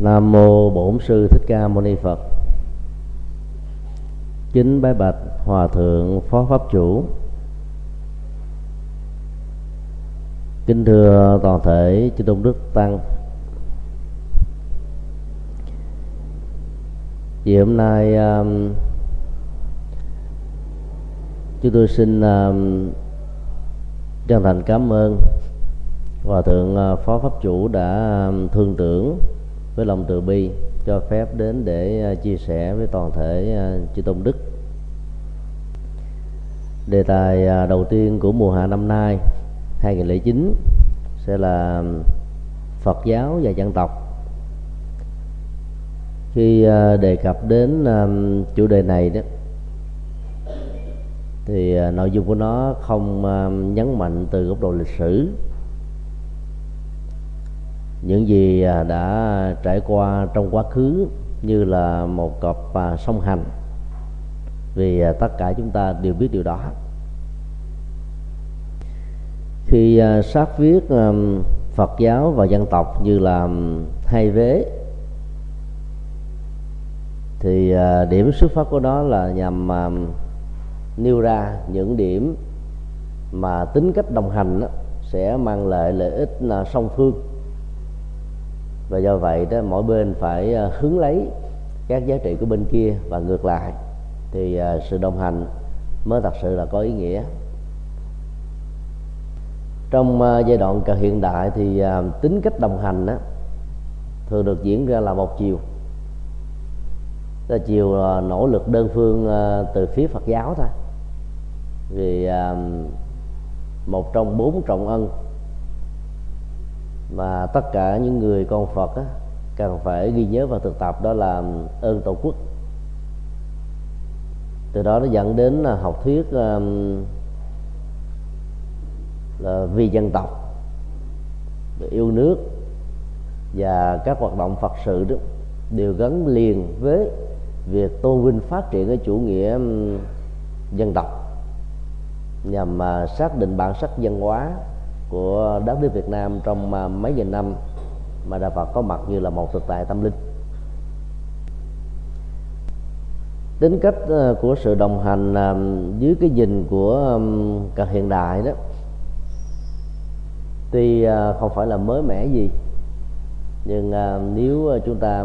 Nam mô Bổn sư Thích Ca Mâu Ni Phật. Chính bái bạch Hòa thượng Phó pháp chủ. Kính thưa toàn thể chư tôn đức tăng. Vì hôm nay um, chúng tôi xin um, chân thành cảm ơn hòa thượng uh, phó pháp chủ đã um, thương tưởng với lòng từ bi cho phép đến để à, chia sẻ với toàn thể à, chư tôn đức. Đề tài à, đầu tiên của mùa hạ năm nay 2009 sẽ là Phật giáo và dân tộc. Khi đề cập đến chủ đề này đó, thì nội dung của nó không nhấn mạnh từ góc độ lịch sử những gì à, đã trải qua trong quá khứ như là một cặp à, song hành, vì à, tất cả chúng ta đều biết điều đó. Khi sát viết Phật giáo và dân tộc như là hai vế, thì điểm xuất phát của đó là nhằm nêu ra những điểm mà tính cách đồng hành sẽ mang lại lợi ích song phương và do vậy đó mỗi bên phải ờ, hướng lấy các giá trị của bên kia và ngược lại thì ờ, sự đồng hành mới thật sự là có ý nghĩa. Trong ờ, giai đoạn cận hiện đại thì tính cách đồng hành đó, thường được diễn ra là một chiều. Là chiều nỗ lực đơn phương từ phía Phật giáo thôi. Vì một trong bốn trọng ân mà tất cả những người con Phật á, cần phải ghi nhớ và thực tập đó là ơn tổ quốc. Từ đó nó dẫn đến là học thuyết um, là vì dân tộc yêu nước và các hoạt động Phật sự đó đều gắn liền với việc tôn vinh phát triển cái chủ nghĩa um, dân tộc. Nhằm mà xác định bản sắc văn hóa của đất nước Việt Nam trong à, mấy nghìn năm mà Đạo Phật có mặt như là một thực tại tâm linh. Tính cách à, của sự đồng hành à, dưới cái nhìn của cả hiện đại đó, tuy không phải là mới mẻ gì, nhưng nếu chúng ta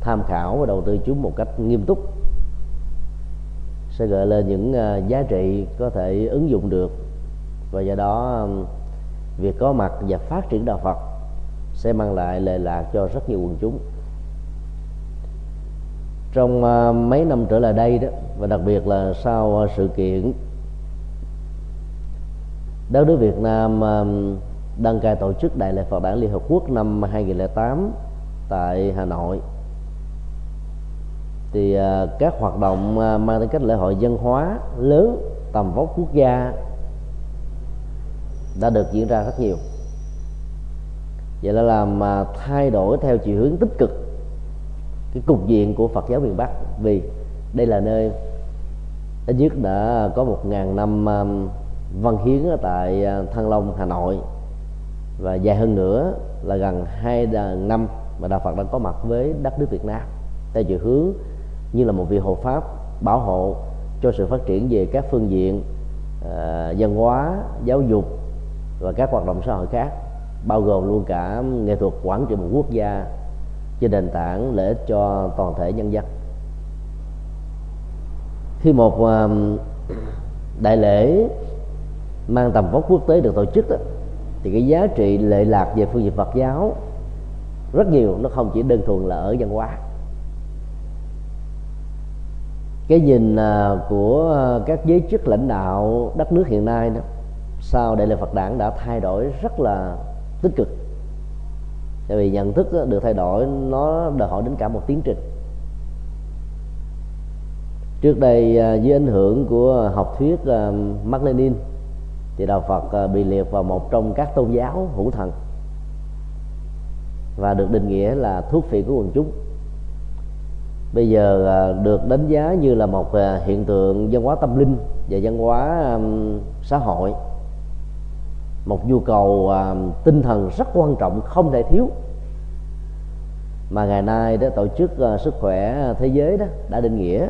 tham khảo và đầu tư chúng một cách nghiêm túc, sẽ gợi lên những giá trị có thể ứng dụng được. Và do đó việc có mặt và phát triển đạo Phật sẽ mang lại lệ lạc cho rất nhiều quần chúng. Trong à, mấy năm trở lại đây đó, và đặc biệt là sau à, sự kiện đất nước Việt Nam à, đăng cai tổ chức Đại lễ Phật đản Liên Hợp Quốc năm 2008 tại Hà Nội. Thì các hoạt động mang tính cách lễ hội văn hóa lớn, tầm vóc quốc gia đã được diễn ra rất nhiều. Vậy là làm mà thay đổi theo chiều hướng tích cực cái cục diện của Phật giáo miền Bắc. Vì đây là nơi ít nhất đã có một ngàn năm um, văn hiến ở tại uh, Thăng Long Hà Nội. Và dài hơn nữa là gần hai năm mà đạo Phật đã có mặt với đất nước Việt Nam. Theo chiều hướng như là một vị hộ pháp bảo hộ cho sự phát triển về các phương diện uh, văn hóa giáo dục và các hoạt động xã hội khác bao gồm luôn cả nghệ thuật quản trị một quốc gia trên nền tảng lợi ích cho toàn thể nhân dân. Khi một đại lễ mang tầm vóc quốc tế được tổ chức đó, thì cái giá trị lệ lạc về phương diện Phật giáo rất nhiều nó không chỉ đơn thuần là ở văn hóa. Cái nhìn à, của à, các giới chức lãnh đạo đất nước hiện nay đó sau đại lễ Phật đản đã thay đổi rất là tích cực? Tại vì nhận thức được thay đổi nó đòi hỏi đến cả một tiến trình. Trước đây à, dưới ảnh hưởng của học thuyết à, Mark Lenin thì đạo Phật à, bị liệt vào một trong các tôn giáo hữu thần và được định nghĩa là thuốc phiện của quần chúng. Bây giờ à, được đánh giá như là một hiện tượng văn hóa tâm linh và văn hóa xã hội một nhu cầu à, tinh thần rất quan trọng không thể thiếu. Mà ngày nay đó tổ chức à, sức khỏe thế giới đó đã định nghĩa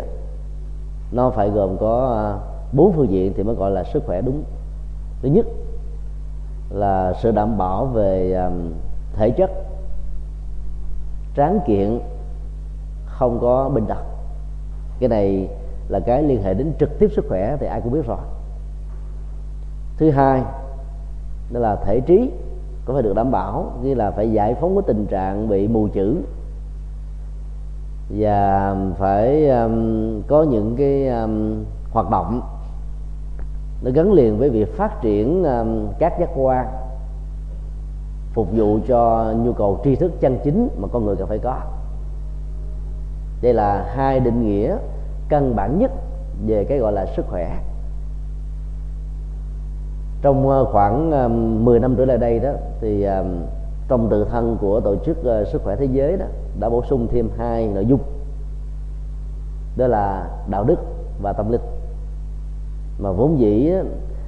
nó phải gồm có à, bốn phương diện thì mới gọi là sức khỏe đúng. Thứ nhất là sự đảm bảo về à, thể chất tráng kiện không có bệnh tật. Cái này là cái liên hệ đến trực tiếp sức khỏe thì ai cũng biết rồi. Thứ hai đó là thể trí có phải được đảm bảo như là phải giải phóng cái tình trạng bị mù chữ. Và phải um, có những cái um, hoạt động nó gắn liền với việc phát triển um, các giác quan phục vụ cho nhu cầu tri thức chân chính mà con người cần phải có. Đây là hai định nghĩa căn bản nhất về cái gọi là sức khỏe trong ờ, khoảng ờ, 10 năm trở lại đây đó, thì ờ, trong tự thân của tổ chức sức khỏe thế giới đó, đã bổ sung thêm hai nội dung. Đó là đạo đức và tâm linh. Mà vốn dĩ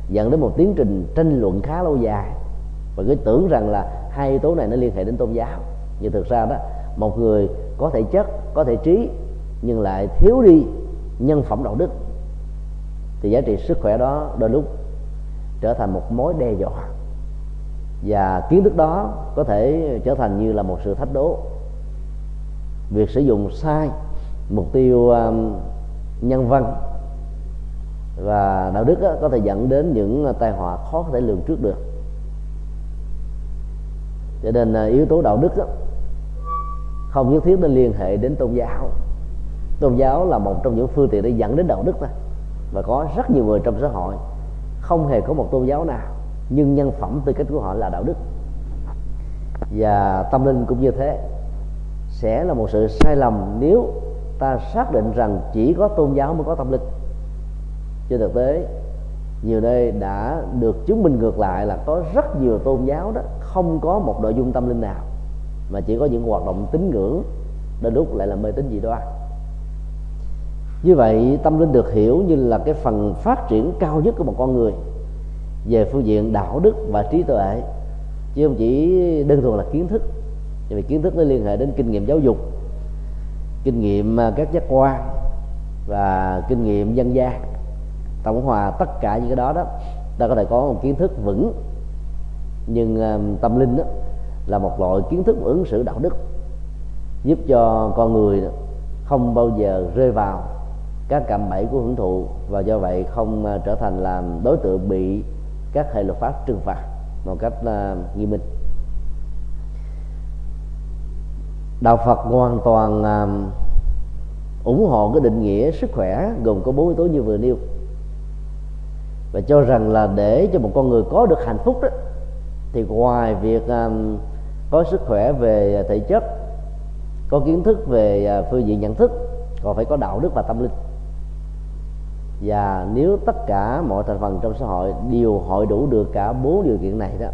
dẫn đến một tiến trình tranh luận khá lâu dài. Và cứ tưởng rằng là hai yếu tố này nó liên hệ đến tôn giáo. Nhưng thực ra đó, một người có thể chất, có thể trí, nhưng lại thiếu đi nhân phẩm đạo đức. Thì giá trị sức khỏe đó đôi lúc trở thành một mối đe dọa. Và kiến thức đó có thể trở thành như là một sự thách đố. Việc sử dụng sai mục tiêu um, nhân văn và đạo đức có thể dẫn đến những tai họa khó có thể lường trước được. Cho nên à, yếu tố đạo đức không nhất thiết nên liên hệ đến tôn giáo. Tôn giáo là một trong những phương tiện để dẫn đến đạo đức thôi và có rất nhiều người trong xã hội không hề có một tôn giáo nào, nhưng nhân phẩm tư cách của họ là đạo đức. Và tâm linh cũng như thế. Sẽ là một sự sai lầm nếu ta xác định rằng chỉ có tôn giáo mới có tâm linh. Trên thực tế, nhiều nơi đã được chứng minh ngược lại là có rất nhiều tôn giáo đó không có một nội dung tâm linh nào, mà chỉ có những hoạt động tín ngưỡng đến lúc lại là mê tín dị đoan như vậy, tâm linh được hiểu như là cái phần phát triển cao nhất của một con người. Về phương diện đạo đức và trí tuệ, chứ không chỉ đơn thuần là kiến thức. Vì kiến thức nó liên hệ đến kinh nghiệm giáo dục, kinh nghiệm à, các giác quan và kinh nghiệm dân gian. Tổng hòa tất cả những cái đó đó, ta có thể có một kiến thức vững. Nhưng à, tâm linh đó là một loại kiến thức ứng xử đạo đức, giúp cho con người không bao giờ rơi vào các cạm bẫy của hưởng thụ và do vậy không ờ, trở thành làm đối tượng bị các hệ luật pháp trừng phạt một cách uh, nghiêm minh. Đạo phật hoàn toàn uh, ủng hộ cái định nghĩa sức khỏe gồm có bốn yếu tố như vừa nêu và cho rằng là để cho một con người có được hạnh phúc đó thì ngoài việc um, có sức khỏe về thể chất có kiến thức về uh, phương diện nhận thức còn phải có đạo đức và tâm linh và nếu tất cả mọi thành phần trong xã hội đều hội đủ được cả bốn điều kiện này đó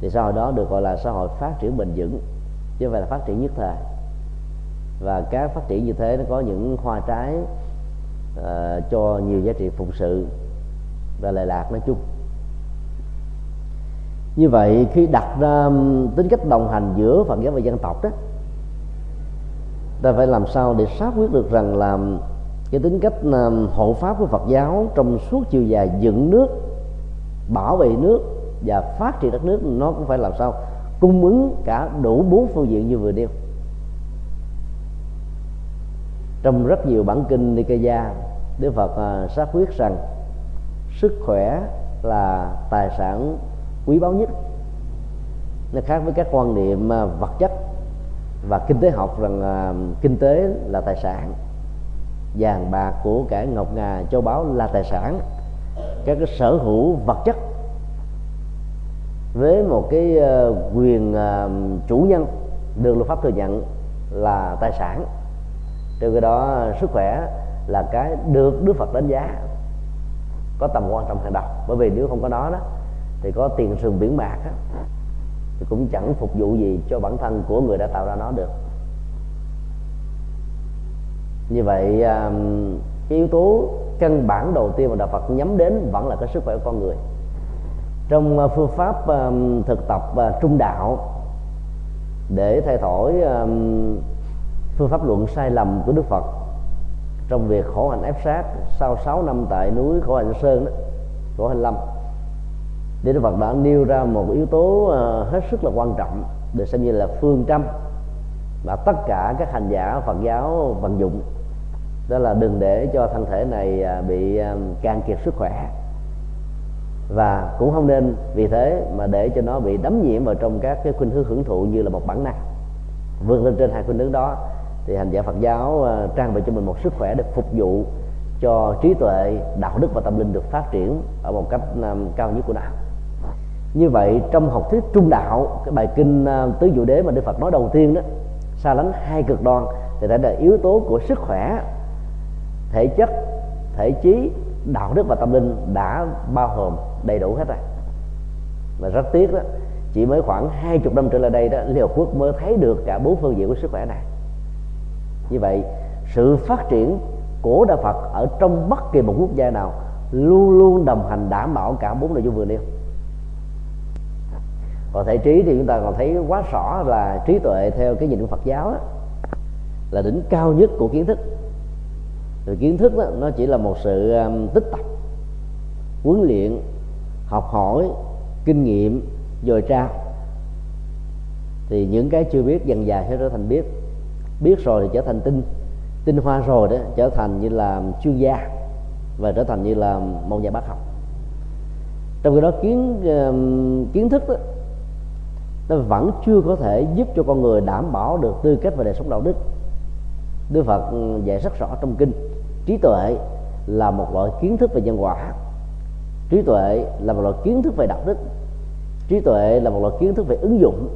thì xã hội đó được gọi là xã hội phát triển bền vững chứ không phải là phát triển nhất thời. Và các phát triển như thế nó có những hoa trái uh, cho nhiều giá trị phụng sự và lệ lạc nói chung. Như vậy khi đặt ra tính cách đồng hành giữa phật giáo và dân tộc đó ta phải làm sao để xác quyết được rằng là cái tính cách à, hộ pháp của Phật giáo trong suốt chiều dài dựng nước, bảo vệ nước và phát triển đất nước, nó cũng phải làm sao cung ứng cả đủ bốn phương diện như vừa nêu. Trong rất nhiều bản kinh Nikaya, Đức Phật à, xác quyết rằng sức khỏe là tài sản quý báu nhất. Nó khác với các quan niệm à, vật chất và kinh tế học rằng kinh tế là tài sản vàng bạc của cải ngọc ngà châu báu là tài sản các cái sở hữu vật chất. Với một cái ờ, quyền ờ, chủ nhân được luật pháp thừa nhận là tài sản. Từ cái đó sức khỏe là cái được Đức Phật đánh giá có tầm quan trọng hàng đầu. Bởi vì nếu không có nó đó thì có tiền sườn biển bạc đó, thì cũng chẳng phục vụ gì cho bản thân của người đã tạo ra nó được như vậy um, cái yếu tố căn bản đầu tiên mà đạo Phật nhắm đến vẫn là cái sức khỏe của con người. Trong uh, phương pháp um, thực tập uh, trung đạo, để thay thổi um, phương pháp luận sai lầm của đức phật trong việc khổ hạnh ép sát sau 6 năm tại núi khổ hạnh sơn đó, khổ hạnh lâm, thì đức phật đã nêu ra một yếu tố uh, hết sức là quan trọng được xem như là phương châm mà tất cả các hành giả phật giáo vận dụng đó là đừng để cho thân thể này à, bị à, can kiệt sức khỏe. Và cũng không nên vì thế mà để cho nó bị đắm nhiễm vào trong các cái khuynh hướng hưởng thụ như là một bản năng. Vươn lên trên hai khuynh hướng đó, thì hành giả Phật giáo à, trang bị cho mình một sức khỏe để phục vụ cho trí tuệ, đạo đức và tâm linh được phát triển ở một cách cao nhất của đạo như vậy, trong học thuyết trung đạo, cái bài kinh tứ diệu đế mà đức phật nói đầu tiên đó, xa lánh hai cực đoan, thì đã là yếu tố của sức khỏe thể chất thể trí đạo đức và tâm linh đã bao gồm đầy đủ hết rồi. Và rất tiếc đó chỉ mới khoảng hai chục năm trở lại đây đó Liên Hợp Quốc mới thấy được cả bốn phương diện của sức khỏe này. Như vậy sự phát triển của đạo Phật ở trong bất kỳ một quốc gia nào luôn luôn đồng hành đảm bảo cả bốn nội dung vừa nêu. Còn thể trí thì chúng ta còn thấy quá rõ là trí tuệ theo cái nhìn của Phật giáo đó, là đỉnh cao nhất của kiến thức rồi kiến thức đó, nó chỉ là một sự um, tích tập huấn luyện học hỏi kinh nghiệm dồi trao thì những cái chưa biết dần dài sẽ trở thành biết. Biết rồi thì trở thành tinh. Tinh hoa rồi đó trở thành như là chuyên gia và trở thành như là một nhà bác học. Trong khi đó kiến um, kiến thức đó, nó vẫn chưa có thể giúp cho con người đảm bảo được tư cách và đời sống đạo đức. Đức Phật dạy rất rõ trong kinh, trí tuệ là một loại kiến thức về nhân quả. Trí tuệ là một loại kiến thức về đạo đức. Trí tuệ là một loại kiến thức về ứng dụng.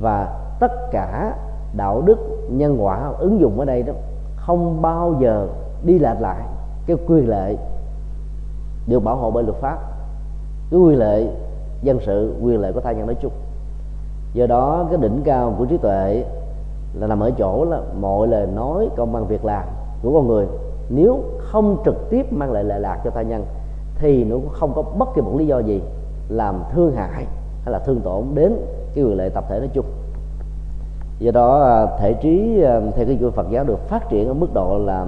Và tất cả đạo đức, nhân quả ứng dụng ở đây đó không bao giờ đi lệch lại cái quyền lệ được bảo hộ bởi luật pháp. Cái quyền lệ dân sự quyền lệ của tha nhân nói chung. Do đó, cái đỉnh cao của trí tuệ là nằm ở chỗ là mọi lời nói công bằng việc làm của con người. Nếu không trực tiếp mang lại lệ lạc cho tha nhân thì nó cũng không có bất kỳ một lý do gì làm thương hại hay là thương tổn đến cái quyền lệ tập thể nói chung. Do đó à, thể trí à, theo cái của Phật giáo được phát triển ở mức độ là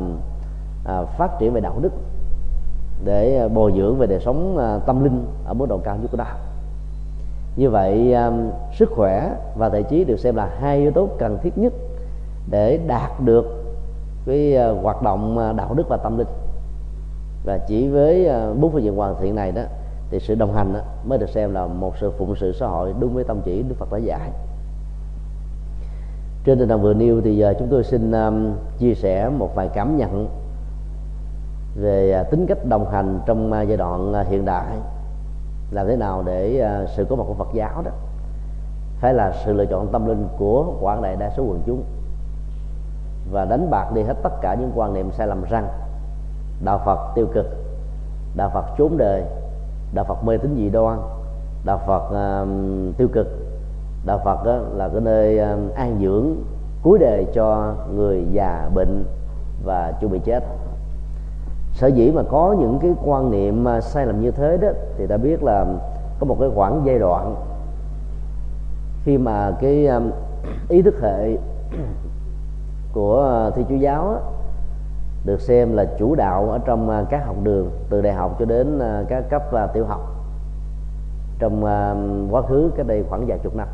à, phát triển về đạo đức để à, bồi dưỡng về đời sống tâm linh ở mức độ cao nhất của đạo như vậy um, sức khỏe và thể trí được xem là hai yếu tố cần thiết nhất để đạt được cái uh, hoạt động uh, đạo đức và tâm linh. Và chỉ với uh, bốn phương diện hoàn thiện này đó thì sự đồng hành đó, mới được xem là một sự phụng sự xã hội đúng với tâm chỉ Đức Phật đã dạy. Trên tinh thần vừa nêu thì giờ chúng tôi xin um, chia sẻ một vài cảm nhận về uh, tính cách đồng hành trong uh, giai đoạn uh, hiện đại làm thế nào để ờ, sự có mặt của Phật giáo đó phải là sự lựa chọn tâm linh của quảng đại đa số quần chúng và đánh bạc đi hết tất cả những quan niệm sai lầm rằng đạo phật tiêu cực đạo phật trốn đời đạo phật mê tín dị đoan đạo phật uh, tiêu cực đạo phật đó là cái nơi uh, an dưỡng cuối đời cho người già bệnh và chuẩn bị chết sở dĩ mà có những cái quan niệm sai lầm như thế đó thì ta biết là có một cái khoảng giai đoạn khi mà cái um, ý thức hệ của thi chúa giáo á, được xem là chủ đạo ở trong à, các học đường từ đại học cho đến à, các cấp à, tiểu học trong quá khứ cái đây khoảng vài chục năm.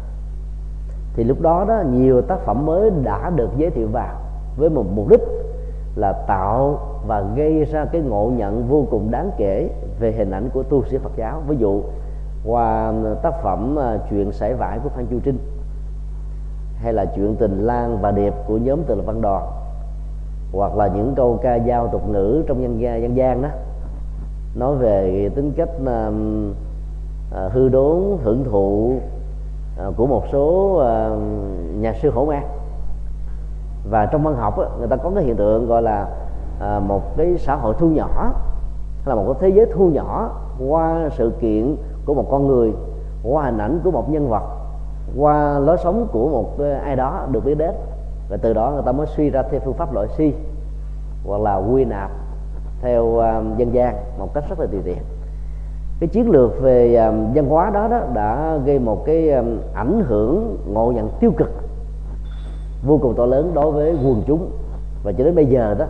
Thì lúc đó đó nhiều tác phẩm mới đã được giới thiệu vào với một mục đích là tạo và gây ra cái ngộ nhận vô cùng đáng kể về hình ảnh của tu sĩ Phật giáo. Ví dụ qua tác phẩm à, chuyện sải vải của Phan Chu Trinh hay là chuyện tình lan và điệp của nhóm từ văn đoàn hoặc là những câu ca dao tục ngữ trong dân gian dân gian đó nói về tính cách uh, uh, hư đốn hưởng thụ uh, của một số uh, nhà sư hổ mang và trong văn học á, người ta có cái hiện tượng gọi là À, một cái xã hội thu nhỏ hay là một cái thế giới thu nhỏ qua sự kiện của một con người qua hình ảnh của một nhân vật qua lối sống của một à, ai đó được biết đến. Và từ đó người ta mới suy ra theo phương pháp loại si hoặc là quy nạp theo um, dân gian một cách rất là tùy tiện. Cái chiến lược về um, văn hóa đó đó đã gây một cái um, ảnh hưởng ngộ nhận tiêu cực vô cùng to lớn đối với quần chúng. Và cho đến bây giờ đó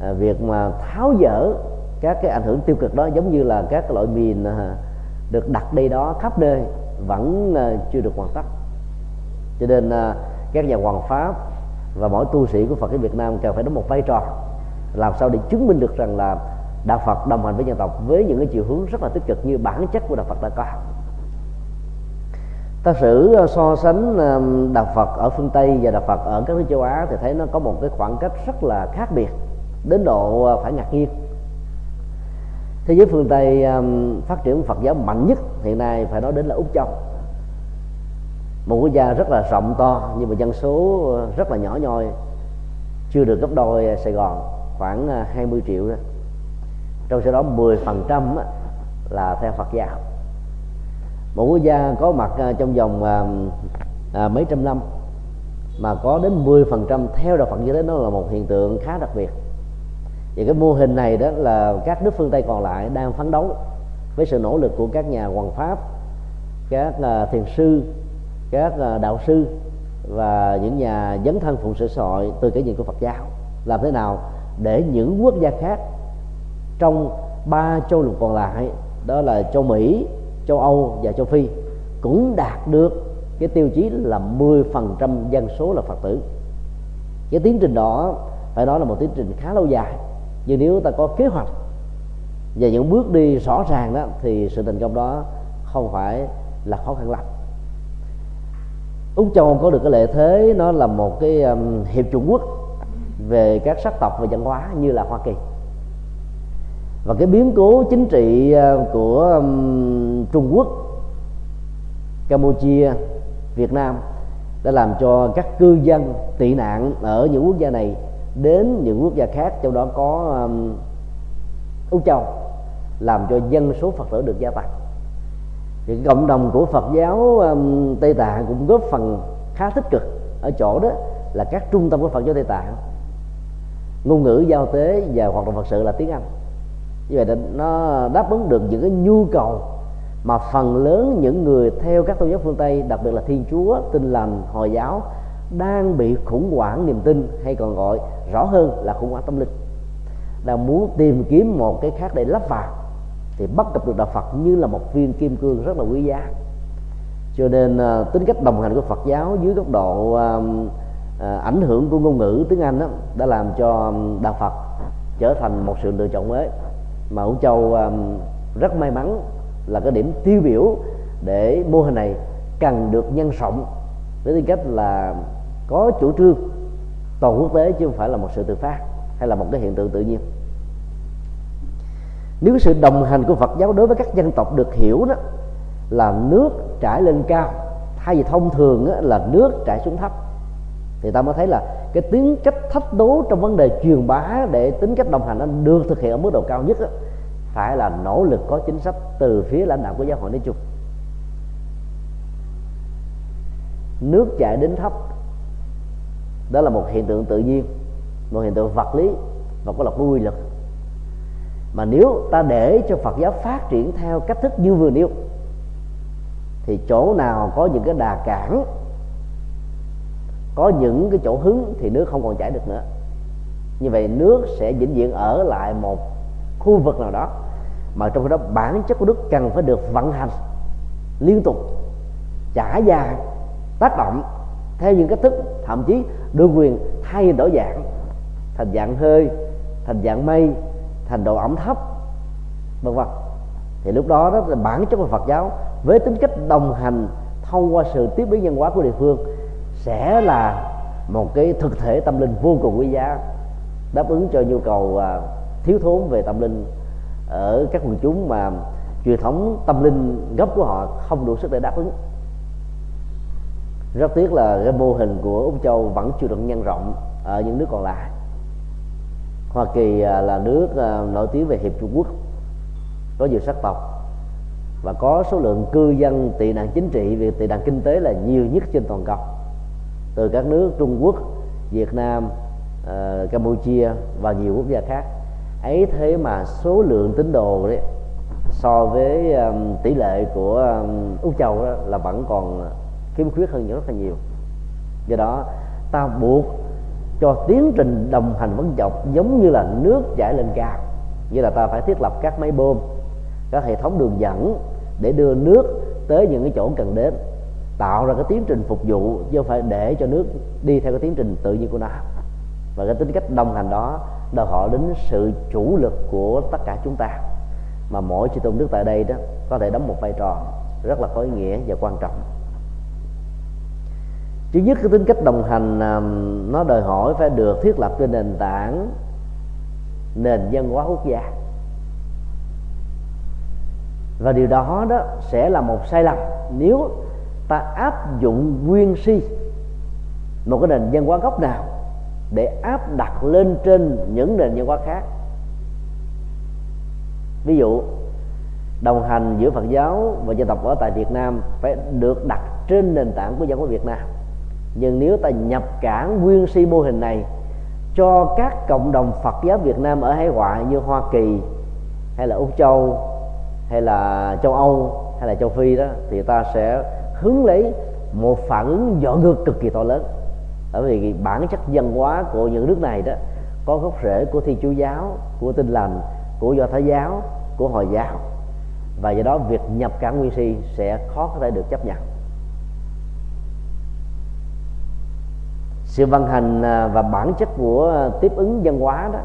à, việc mà tháo dỡ các cái ảnh hưởng tiêu cực đó giống như là các loại mìn à, được đặt đây đó khắp nơi vẫn à, chưa được hoàn tất. Cho nên à, các nhà hoàng pháp và mỗi tu sĩ của Phật ở Việt Nam cần phải đóng một vai trò làm sao để chứng minh được rằng là đạo Phật đồng hành với dân tộc với những cái chiều hướng rất là tích cực như bản chất của đạo Phật đã có. Ta sử à, so sánh à, đạo Phật ở phương Tây và đạo Phật ở các nước châu Á thì thấy nó có một cái khoảng cách rất là khác biệt đến độ à, phải ngạc nhiên. Thế giới phương Tây à, phát triển Phật giáo mạnh nhất hiện nay phải nói đến là Úc Châu. Một quốc gia rất là rộng to nhưng mà dân số à, rất là nhỏ nhoi. Chưa được gấp đôi Sài Gòn khoảng 20 triệu đó. Trong số đó 10 phần trăm là theo Phật giáo. Một quốc gia có mặt trong vòng à, mấy trăm năm mà có đến 10 phần trăm theo đạo Phật như thế nó là một hiện tượng khá đặc biệt và cái mô hình này đó là các nước phương Tây còn lại đang phấn đấu với sự nỗ lực của các nhà hoàng pháp các à, thiền sư các à, đạo sư và những nhà dấn thân phụng sự sội từ cái nhìn của Phật giáo làm thế nào để những quốc gia khác trong ba châu lục còn lại đó là châu Mỹ, châu Âu và châu Phi cũng đạt được cái tiêu chí là 10% dân số là Phật tử. Cái tiến trình đó phải nói là một tiến trình khá lâu dài. Nhưng nếu ta có kế hoạch và những bước đi rõ ràng đó thì sự thành công đó không phải là khó khăn lắm. Úc Châu có được cái lợi thế nó là một cái um, hiệp chủng quốc về các sắc tộc và văn hóa như là Hoa Kỳ và cái biến cố chính trị uh, của của Trung Quốc Campuchia Việt Nam đã làm cho các cư dân tị nạn ở những quốc gia này đến những quốc gia khác trong đó có um, Úc Châu làm cho dân số Phật tử được gia tăng. Thì cộng đồng của Phật giáo um, Tây Tạng cũng góp phần khá tích cực ở chỗ đó là các trung tâm của Phật giáo Tây Tạng. Ngôn ngữ giao tế và hoạt động Phật sự là tiếng Anh. Như vậy nó đáp ứng được những cái nhu cầu mà phần lớn những người theo các tôn giáo phương tây đặc biệt là thiên chúa tin lành hồi giáo đang bị khủng hoảng niềm tin hay còn gọi rõ hơn là khủng hoảng tâm linh. Đang muốn tìm kiếm một cái khác để lắp vào thì bắt gặp được đạo Phật như là một viên kim cương rất là quý giá. Cho nên à, tính cách đồng hành của Phật giáo dưới góc độ à, à ảnh hưởng của ngôn ngữ tiếng Anh đó, đã làm cho à, đạo Phật trở thành một sự lựa chọn mới. Mà Úc Châu à, rất may mắn là cái điểm tiêu biểu để mô hình này cần được nhân rộng với tư cách là có chủ trương toàn quốc tế chứ không phải là một sự tự phát hay là một cái hiện tượng tự nhiên. Nếu sự đồng hành của Phật giáo đối với các dân tộc được hiểu đó là nước trải lên cao thay vì thông thường là nước trải xuống thấp thì ta mới thấy là cái tính cách thách đố trong vấn đề truyền bá để tính cách đồng hành nó được thực hiện ở mức độ cao nhất đó, phải là nỗ lực có chính sách từ phía lãnh đạo của giáo hội nói chung. Nước chảy đến thấp. Đó là một hiện tượng tự nhiên, một hiện tượng vật lý và có là quy luật mà nếu ta để cho Phật giáo phát triển theo cách thức như vừa nêu, thì chỗ nào có những cái đà cản, có những cái chỗ hứng thì nước không còn chảy được nữa. Như vậy nước sẽ vĩnh viễn ở lại một khu vực nào đó mà trong đó bản chất của Đức cần phải được vận hành liên tục trả dài tác động theo những cách thức, thậm chí đưa quyền thay đổi dạng, thành dạng hơi, thành dạng mây, thành độ ẩm thấp, vân vân. Thì lúc đó đó là bản chất của Phật giáo với tính cách đồng hành thông qua sự tiếp biến văn hóa của địa phương sẽ là một cái thực thể tâm linh vô cùng quý giá, đáp ứng cho nhu cầu à, thiếu thốn về tâm linh ở các quần chúng mà truyền thống tâm linh gốc của họ không đủ sức để đáp ứng rất tiếc là cái mô hình của úc châu vẫn chưa được nhân rộng ở những nước còn lại. Hoa kỳ à, là nước à, nổi tiếng về hiệp trung quốc có nhiều sắc tộc và có số lượng cư dân tị nạn chính trị về tị nạn kinh tế là nhiều nhất trên toàn cầu. Từ các nước Trung Quốc, Việt Nam, uh, Campuchia và nhiều quốc gia khác. Ấy thế mà số lượng tín đồ đấy so với um, tỷ lệ của um, úc châu đó là vẫn còn khiếm khuyết hơn rất là nhiều. Do đó, ta buộc cho tiến trình đồng hành vấn dọc giống như là nước chảy lên cao. Như là ta phải thiết lập các máy bơm, các hệ thống đường dẫn để đưa nước tới những cái chỗ cần đến, tạo ra cái tiến trình phục vụ chứ không phải để cho nước đi theo cái tiến trình tự nhiên của nó. Và cái tính cách đồng hành đó đòi hỏi đến sự chủ lực của tất cả chúng ta. Mà mỗi chư tôn đức tại đây đó, có thể đóng một vai trò rất là có ý nghĩa và quan trọng thứ nhất cái tính cách đồng hành à, nó đòi hỏi phải được thiết lập trên nền tảng, nền văn hóa quốc gia. Và điều đó đó sẽ là một sai lầm nếu ta áp dụng nguyên si, một cái nền văn hóa gốc nào để áp đặt lên trên những nền văn hóa khác. Ví dụ, đồng hành giữa Phật giáo và dân tộc ở tại Việt Nam phải được đặt trên nền tảng của dân hóa Việt Nam nhưng nếu ta nhập cả nguyên si mô hình này cho các cộng đồng Phật giáo Việt Nam ở hải ngoại như Hoa Kỳ, hay là Úc Châu, hay là châu Âu, hay là châu Phi đó, thì ta sẽ hướng lấy một phản ứng dọn ngược cực kỳ to lớn. Bởi vì bản chất văn hóa của những nước này đó có gốc rễ của thiên chúa giáo, của tinh lành, của do thái giáo, của hồi giáo. Và do đó việc nhập cả nguyên si sẽ khó có thể được chấp nhận. Sự vận hành à, và bản chất của tiếp ứng văn hóa đó,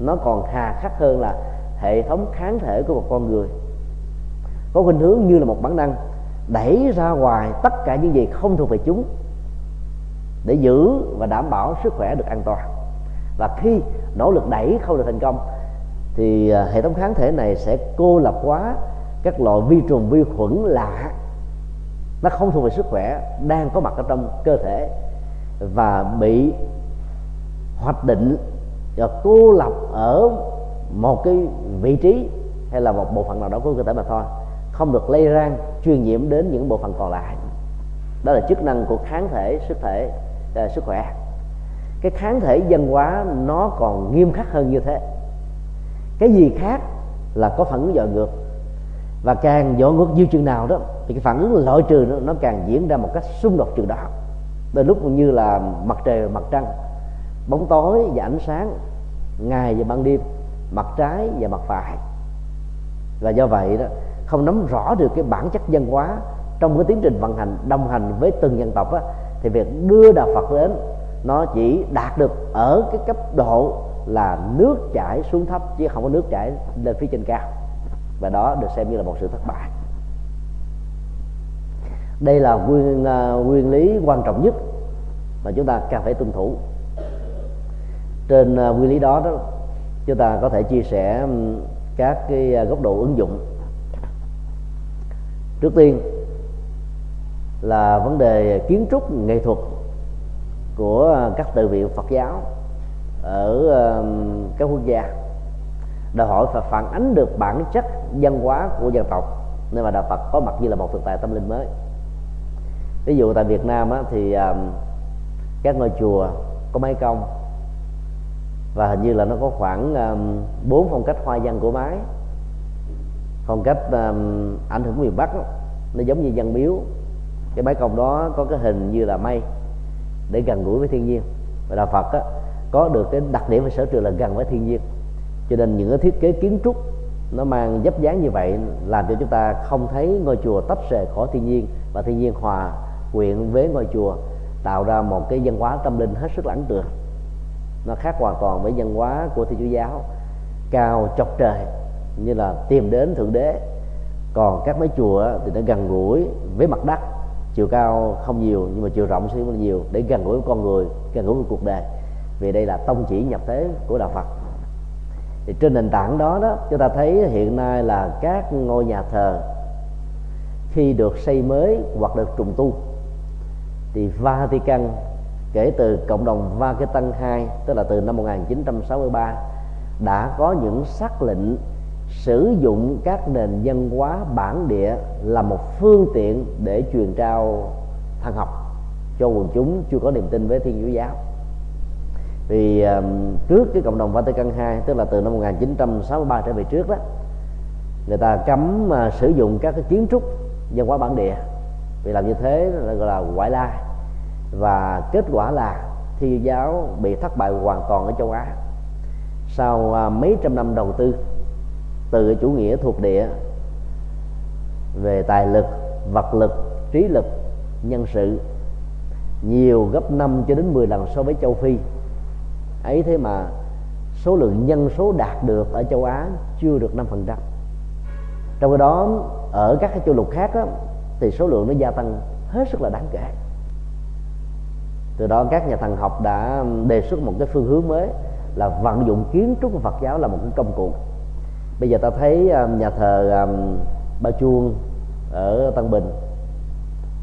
nó còn hà khắc hơn là hệ thống kháng thể của một con người. Có khuynh hướng như là một bản năng, đẩy ra ngoài tất cả những gì không thuộc về chúng để giữ và đảm bảo sức khỏe được an toàn. Và khi nỗ lực đẩy không được thành công, thì à, hệ thống kháng thể này sẽ cô lập hóa các loại vi trùng vi khuẩn lạ. Nó không thuộc về sức khỏe, đang có mặt ở trong cơ thể và bị hoạch định và cô lập ở một cái vị trí hay là một bộ phận nào đó của cơ thể mà thôi. Không được lây lan truyền nhiễm đến những bộ phận còn lại. Đó là chức năng của kháng thể sức thể à, sức khỏe. Cái kháng thể dân hóa nó còn nghiêm khắc hơn như thế. Cái gì khác là có phản ứng dội ngược. Và càng dội ngược như chừng nào đó thì cái phản ứng loại trừ nó, nó càng diễn ra một cách xung đột chừng đó đôi lúc như là mặt trời và mặt trăng bóng tối và ánh sáng ngày và ban đêm mặt trái và mặt phải. Và do vậy đó không nắm rõ được cái bản chất văn hóa trong cái tiến trình vận hành đồng hành với từng dân tộc á, thì việc đưa đạo Phật đến nó chỉ đạt được ở cái cấp độ là nước chảy xuống thấp chứ không có nước chảy lên phía trên cao. Và đó được xem như là một sự thất bại đây là nguyên uh, nguyên lý quan trọng nhất mà chúng ta cần phải tuân thủ. Trên uh, nguyên lý đó đó chúng ta có thể chia sẻ các cái à, góc độ ứng dụng. Trước tiên là vấn đề kiến trúc nghệ thuật của các tự viện Phật giáo ở các quốc gia đòi hỏi phải phản ánh được bản chất văn hóa của dân tộc. Nên mà đạo Phật có mặt như là một thực tại tâm linh mới ví dụ tại Việt Nam á, thì các ngôi chùa có mái cong và hình như là nó có khoảng bốn phong cách hoa văn của mái. Phong cách um, ảnh hưởng miền bắc đó, nó giống như văn miếu. Cái mái công đó có cái hình như là mây để gần gũi với thiên nhiên. Và đạo phật á, có được cái đặc điểm và sở trường là gần với thiên nhiên. Cho nên những cái thiết kế kiến trúc nó mang dấp dáng như vậy làm cho chúng ta không thấy ngôi chùa tách rời khỏi thiên nhiên và thiên nhiên hòa quyện với ngôi chùa, tạo ra một cái văn hóa tâm linh hết sức lãng tượng nó khác hoàn toàn với văn hóa của thiên chúa giáo. Cao, chọc trời, như là tìm đến thượng đế. Còn các mấy chùa thì nó gần gũi với mặt đất. Chiều cao không nhiều, nhưng mà chiều rộng sẽ nhiều, để gần gũi với con người, gần gũi với cuộc đời. Vì đây là tông chỉ nhập thế của đạo phật. Thì trên nền tảng đó đó, chúng ta thấy hiện nay là các ngôi nhà thờ khi được xây mới hoặc được trùng tu thì Vatican kể từ cộng đồng Vatican II tức là từ năm 1963 đã có những xác lệnh sử dụng các nền văn hóa bản địa là một phương tiện để truyền trao thần học cho quần chúng chưa có niềm tin với thiên chúa giáo. Vì um, trước cái cộng đồng Vatican II tức là từ năm 1963 trở về trước đó người ta cấm uh, sử dụng các cái kiến trúc văn hóa bản địa vì làm như thế là gọi là ngoại lai. Và kết quả là thiên giáo bị thất bại hoàn toàn ở châu á. Sau à, mấy trăm năm đầu tư từ chủ nghĩa thuộc địa về tài lực vật lực trí lực nhân sự nhiều gấp 5 cho đến 10 lần so với châu Phi. Ấy thế mà số lượng nhân số đạt được ở châu Á chưa được 5% trong khi đó ở các cái châu lục khác đó, thì số lượng nó gia tăng hết sức là đáng kể. Từ đó, các nhà thần học đã đề xuất một cái phương hướng mới là vận dụng kiến trúc của Phật giáo là một cái công cụ. Bây giờ ta thấy à, nhà thờ à, Ba Chuông ở Tân Bình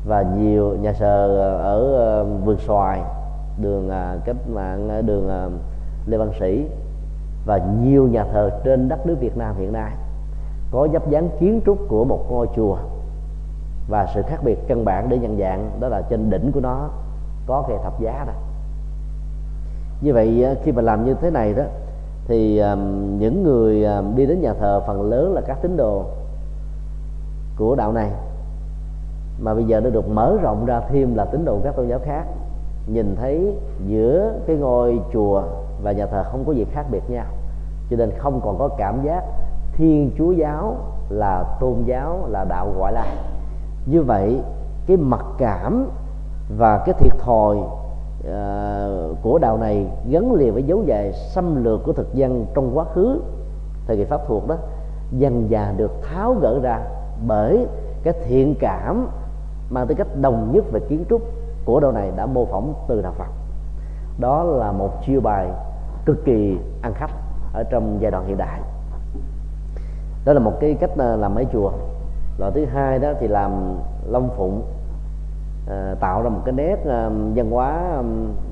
và nhiều nhà thờ ở à, vườn xoài, đường cách mạng đường Lê Văn Sĩ và nhiều nhà thờ trên đất nước Việt Nam hiện nay có dấp dáng kiến trúc của một ngôi chùa và sự khác biệt căn bản để nhận dạng đó là trên đỉnh của nó có cây thập giá đó. Như vậy ờ, khi mà làm như thế này đó thì um, những người um, đi đến nhà thờ phần lớn là các tín đồ của đạo này. Mà bây giờ nó được mở rộng ra thêm là tín đồ các tôn giáo khác. Nhìn thấy giữa cái ngôi chùa và nhà thờ không có gì khác biệt nhau. Cho nên không còn có cảm giác thiên chúa giáo là tôn giáo là đạo gọi là như vậy cái mặc cảm và cái thiệt thòi uh, của đạo này gắn liền với dấu dài xâm lược của thực dân trong quá khứ thời kỳ pháp thuộc đó dần dà được tháo gỡ ra bởi cái thiện cảm mang tới cách đồng nhất về kiến trúc của đạo này đã mô phỏng từ đạo Phật. Đó là một chiêu bài cực kỳ ăn khách ở trong giai đoạn hiện đại. Đó là một cái cách ờ, làm mấy chùa loại thứ hai đó thì làm long phụng à, tạo ra một cái nét à, văn hóa à,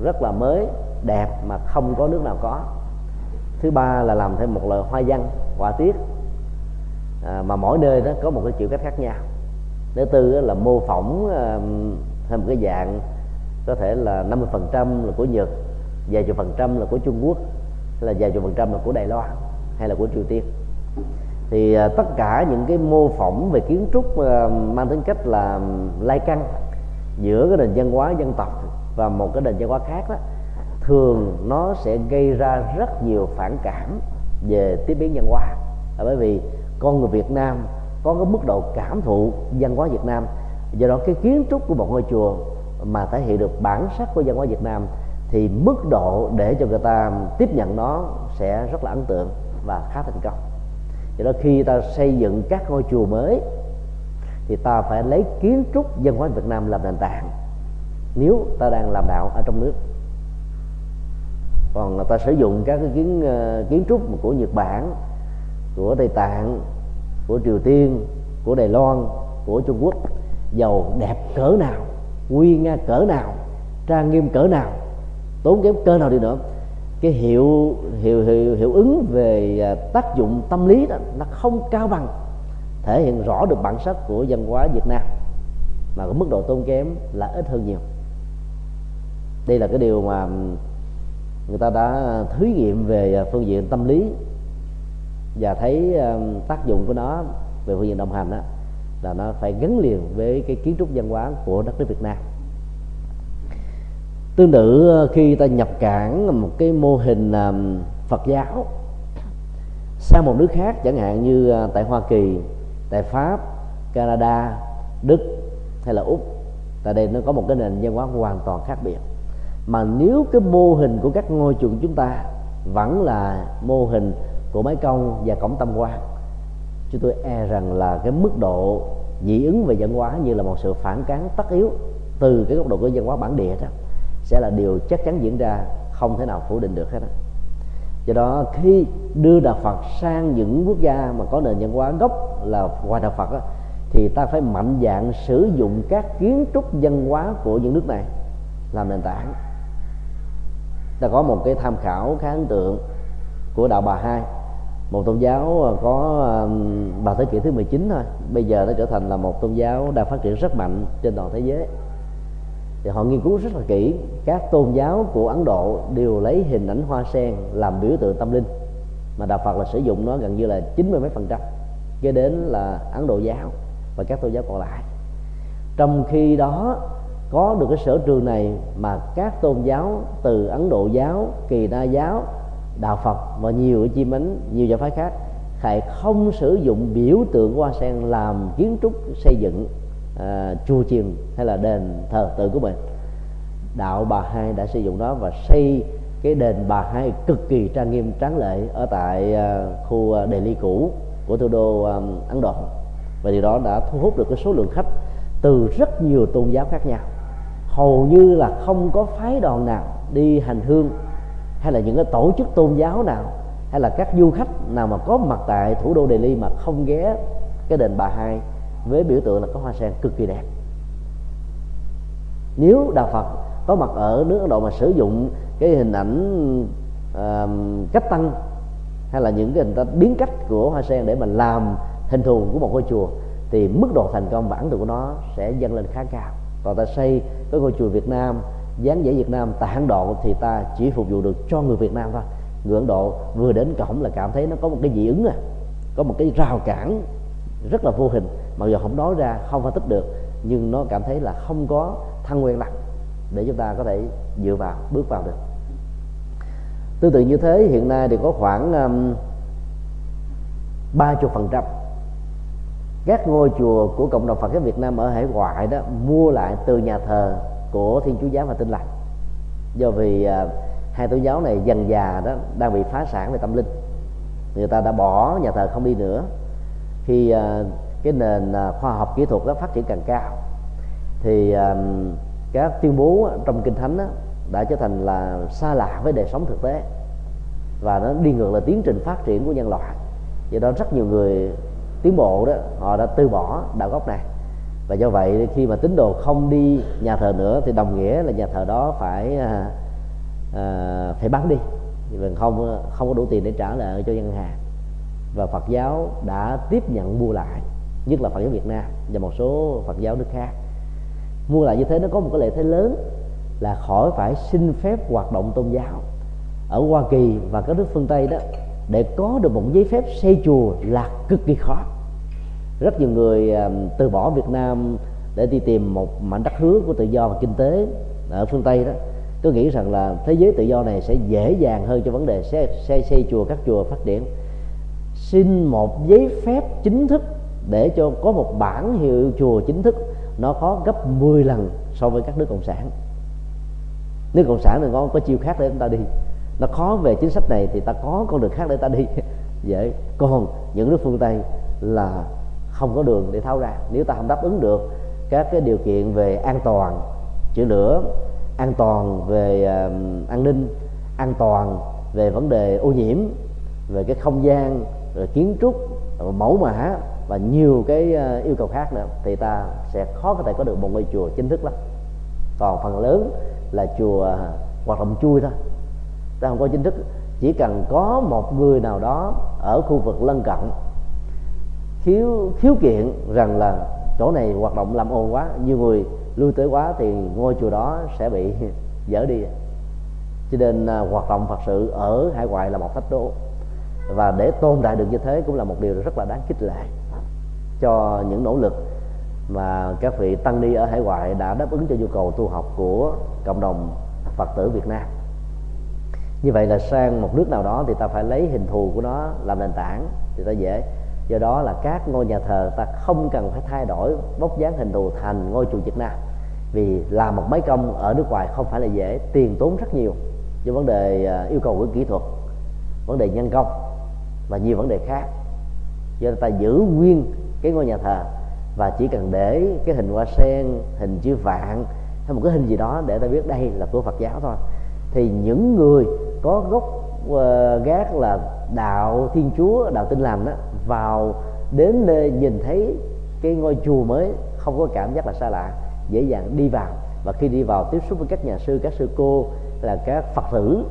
rất là mới đẹp mà không có nước nào có. Thứ ba là làm thêm một loại hoa văn họa tiết. À, mà mỗi nơi đó có một cái kiểu cách khác nhau. Thứ tư là mô phỏng à, thêm một cái dạng có thể là 50% là của Nhật vài chục phần trăm là của Trung Quốc hay là vài chục phần trăm là của Đài Loan hay là của Triều Tiên thì à, tất cả những cái mô phỏng về kiến trúc à, mang tính cách là lai căng giữa cái nền văn hóa dân tộc và một cái nền văn hóa khác đó, thường nó sẽ gây ra rất nhiều phản cảm về tiếp biến văn hóa. Là bởi vì con người Việt Nam có cái mức độ cảm thụ văn hóa Việt Nam. Do đó cái kiến trúc của một ngôi chùa mà thể hiện được bản sắc của văn hóa Việt Nam thì mức độ để cho người ta tiếp nhận nó sẽ rất là ấn tượng và khá thành công do đó, khi ta xây dựng các ngôi chùa mới, thì ta phải lấy kiến trúc văn hóa Việt Nam làm nền tảng, nếu ta đang làm đạo ở trong nước. Còn ta sử dụng các cái kiến ờ, kiến trúc của Nhật Bản, của Tây Tạng, của Triều Tiên, của Đài Loan, của Trung Quốc, giàu đẹp cỡ nào quy nga cỡ nào, trang nghiêm cỡ nào, tốn kém cỡ nào đi nữa cái hiệu hiệu hiệu, hiệu ứng về à, tác dụng tâm lý đó nó không cao bằng thể hiện rõ được bản sắc của văn hóa Việt Nam. Mà có mức độ tốn kém là ít hơn nhiều. Đây là cái điều mà người ta đã thí nghiệm về à, phương diện tâm lý và thấy à, tác dụng của nó về phương diện đồng hành đó, là nó phải gắn liền với cái kiến trúc văn hóa của đất nước Việt Nam tương tự ờ, khi ta nhập cảng một cái mô hình Phật giáo. Sang một nước khác, chẳng hạn như ờ, tại Hoa Kỳ, tại pháp, canada, đức hay là úc, tại đây nó có một cái nền văn hóa hoàn toàn khác biệt. Mà nếu cái mô hình của các ngôi chùa chúng ta vẫn là mô hình của mái công và cổng tâm quan chúng tôi e rằng là cái mức độ dị ứng về văn hóa như là một sự phản kháng tất yếu từ cái góc độ của văn hóa bản địa đó sẽ là điều chắc chắn diễn ra không thể nào phủ định được hết đó do đó khi đưa đạo Phật sang những quốc gia mà có nền văn hóa gốc là ngoài đạo Phật đó, thì ta phải mạnh dạng sử dụng các kiến trúc văn hóa của những nước này làm nền tảng. Ta có một cái tham khảo khá ấn tượng của đạo Bà Hai. Một tôn giáo à, có vào thế kỷ thứ 19 thôi bây giờ nó trở thành là một tôn giáo đang phát triển rất mạnh trên toàn thế giới thì họ nghiên cứu rất là kỹ các tôn giáo của Ấn Độ đều lấy hình ảnh hoa sen làm biểu tượng tâm linh. Mà đạo Phật là sử dụng nó gần như là chín mươi mấy phần trăm, kế đến là ấn độ giáo và các tôn giáo còn lại. Trong khi đó, có được cái sở trường này mà các tôn giáo từ ấn độ giáo, kỳ na giáo, đạo phật và nhiều chi nhánh nhiều giáo phái khác, lại không sử dụng biểu tượng hoa sen làm kiến trúc xây dựng à, chùa chiền hay là đền thờ tự của mình. Đạo bà hai đã sử dụng đó và xây cái đền bà hai cực kỳ trang nghiêm tráng lệ ở tại à, khu à, đề ly cũ của thủ đô à, Ấn Độ. Và điều đó đã thu hút được cái số lượng khách từ rất nhiều tôn giáo khác nhau. Hầu như là không có phái đoàn nào đi hành hương hay là những cái tổ chức tôn giáo nào hay là các du khách nào mà có mặt tại thủ đô Delhi mà không ghé cái đền bà hai với biểu tượng là có hoa sen cực kỳ đẹp. Nếu đạo Phật có mặt ở nước Ấn Độ mà sử dụng cái hình ảnh uh, cách tăng hay là những cái người ta biến cách của hoa sen để mà làm hình thù của một ngôi chùa thì mức độ thành công và ấn tượng của nó sẽ dâng lên khá cao. Còn ta xây cái ngôi chùa Việt Nam dáng vẻ Việt Nam tại Ấn Độ thì ta chỉ phục vụ được cho người Việt Nam thôi. Người Ấn Độ vừa đến cổng là cảm thấy nó có một cái dị ứng à có một cái rào cản rất là vô hình mặc dù không nói ra không phân tích được nhưng nó cảm thấy là không có thân quen lặng để chúng ta có thể dựa vào bước vào được. Tương tự như thế hiện nay thì có khoảng um, ba chục phần trăm. Các ngôi chùa của cộng đồng Phật giáo Việt Nam ở hải ngoại đó mua lại từ nhà thờ của Thiên Chúa giáo và Tin lành. Do vì uh, hai tôn giáo này dần già đó đang bị phá sản về tâm linh người ta đã bỏ nhà thờ không đi nữa. Khi uh, à, cái nền à, khoa học kỹ thuật đó phát triển càng cao. Thì à, các tuyên bố trong kinh thánh đó, đã trở thành là xa lạ với đời sống thực tế và nó đi ngược lại tiến trình phát triển của nhân loại. Do đó rất nhiều người tiến bộ đó họ đã từ bỏ đạo gốc này. Và do vậy khi mà tín đồ không đi nhà thờ nữa thì đồng nghĩa là nhà thờ đó phải à, à, phải bán đi. Vì không không có đủ tiền để trả lại cho ngân hàng. Và Phật giáo đã tiếp nhận mua lại nhất là Phật giáo Việt Nam và một số Phật giáo nước khác. Mua lại như thế nó có một cái lợi thế lớn là khỏi phải xin phép hoạt động tôn giáo ở Hoa Kỳ và các nước phương Tây đó. Để có được một giấy phép xây chùa là cực kỳ khó. Rất nhiều người à, từ bỏ Việt Nam để đi tìm một mảnh đất hứa của tự do và kinh tế ở phương Tây đó. Tôi nghĩ rằng là thế giới tự do này sẽ dễ dàng hơn cho vấn đề xây, xây, xây chùa các chùa phát triển. Xin một giấy phép chính thức để cho có một bản hiệu chùa chính thức nó khó gấp 10 lần so với các nước cộng sản. Nước cộng sản thì có có chiêu khác để chúng ta đi. Nó khó về chính sách này thì ta có con đường khác để ta đi. Dễ. Còn những nước phương tây là không có đường để tháo ra. Nếu ta không đáp ứng được các cái điều kiện về an toàn chữa lửa an toàn về uh, an ninh an toàn về vấn đề ô nhiễm về cái không gian rồi kiến trúc rồi mẫu mã và nhiều cái ờ, yêu cầu khác nữa, thì ta sẽ khó có thể có được một ngôi chùa chính thức lắm. Còn phần lớn là chùa ờ, hoạt động chui thôi. Ta không có chính thức, chỉ cần có một người nào đó ở khu vực lân cận khiếu khiếu kiện rằng là chỗ này hoạt động làm ồn quá, nhiều người lui tới quá thì ngôi chùa đó sẽ bị dở đi. Cho nên ờ, hoạt động phật sự ở hải ngoại là một thách đố. Và để tồn tại được như thế cũng là một điều rất là đáng khích lệ cho những nỗ lực mà các vị tăng ni ở hải ngoại đã đáp ứng cho nhu cầu tu học của cộng đồng phật tử việt nam. Như vậy là sang một nước nào đó thì ta phải lấy hình thù của nó làm nền tảng thì ta dễ. Do đó là các ngôi nhà thờ ta không cần phải thay đổi bóc dáng hình thù thành ngôi chùa Việt Nam. Vì làm một máy công ở nước ngoài không phải là dễ, tiền tốn rất nhiều. Do vấn đề à, yêu cầu của kỹ thuật, vấn đề nhân công và nhiều vấn đề khác. Do ta giữ nguyên cái ngôi nhà thờ. Và chỉ cần để cái hình hoa sen hình chữ vạn hay một cái hình gì đó để ta biết đây là của Phật giáo thôi. Thì những người có gốc uh, gác là đạo thiên chúa đạo tin lành đó vào đến nơi nhìn thấy cái ngôi chùa mới không có cảm giác là xa lạ dễ dàng đi vào. Và khi đi vào tiếp xúc với các nhà sư các sư cô là các phật tử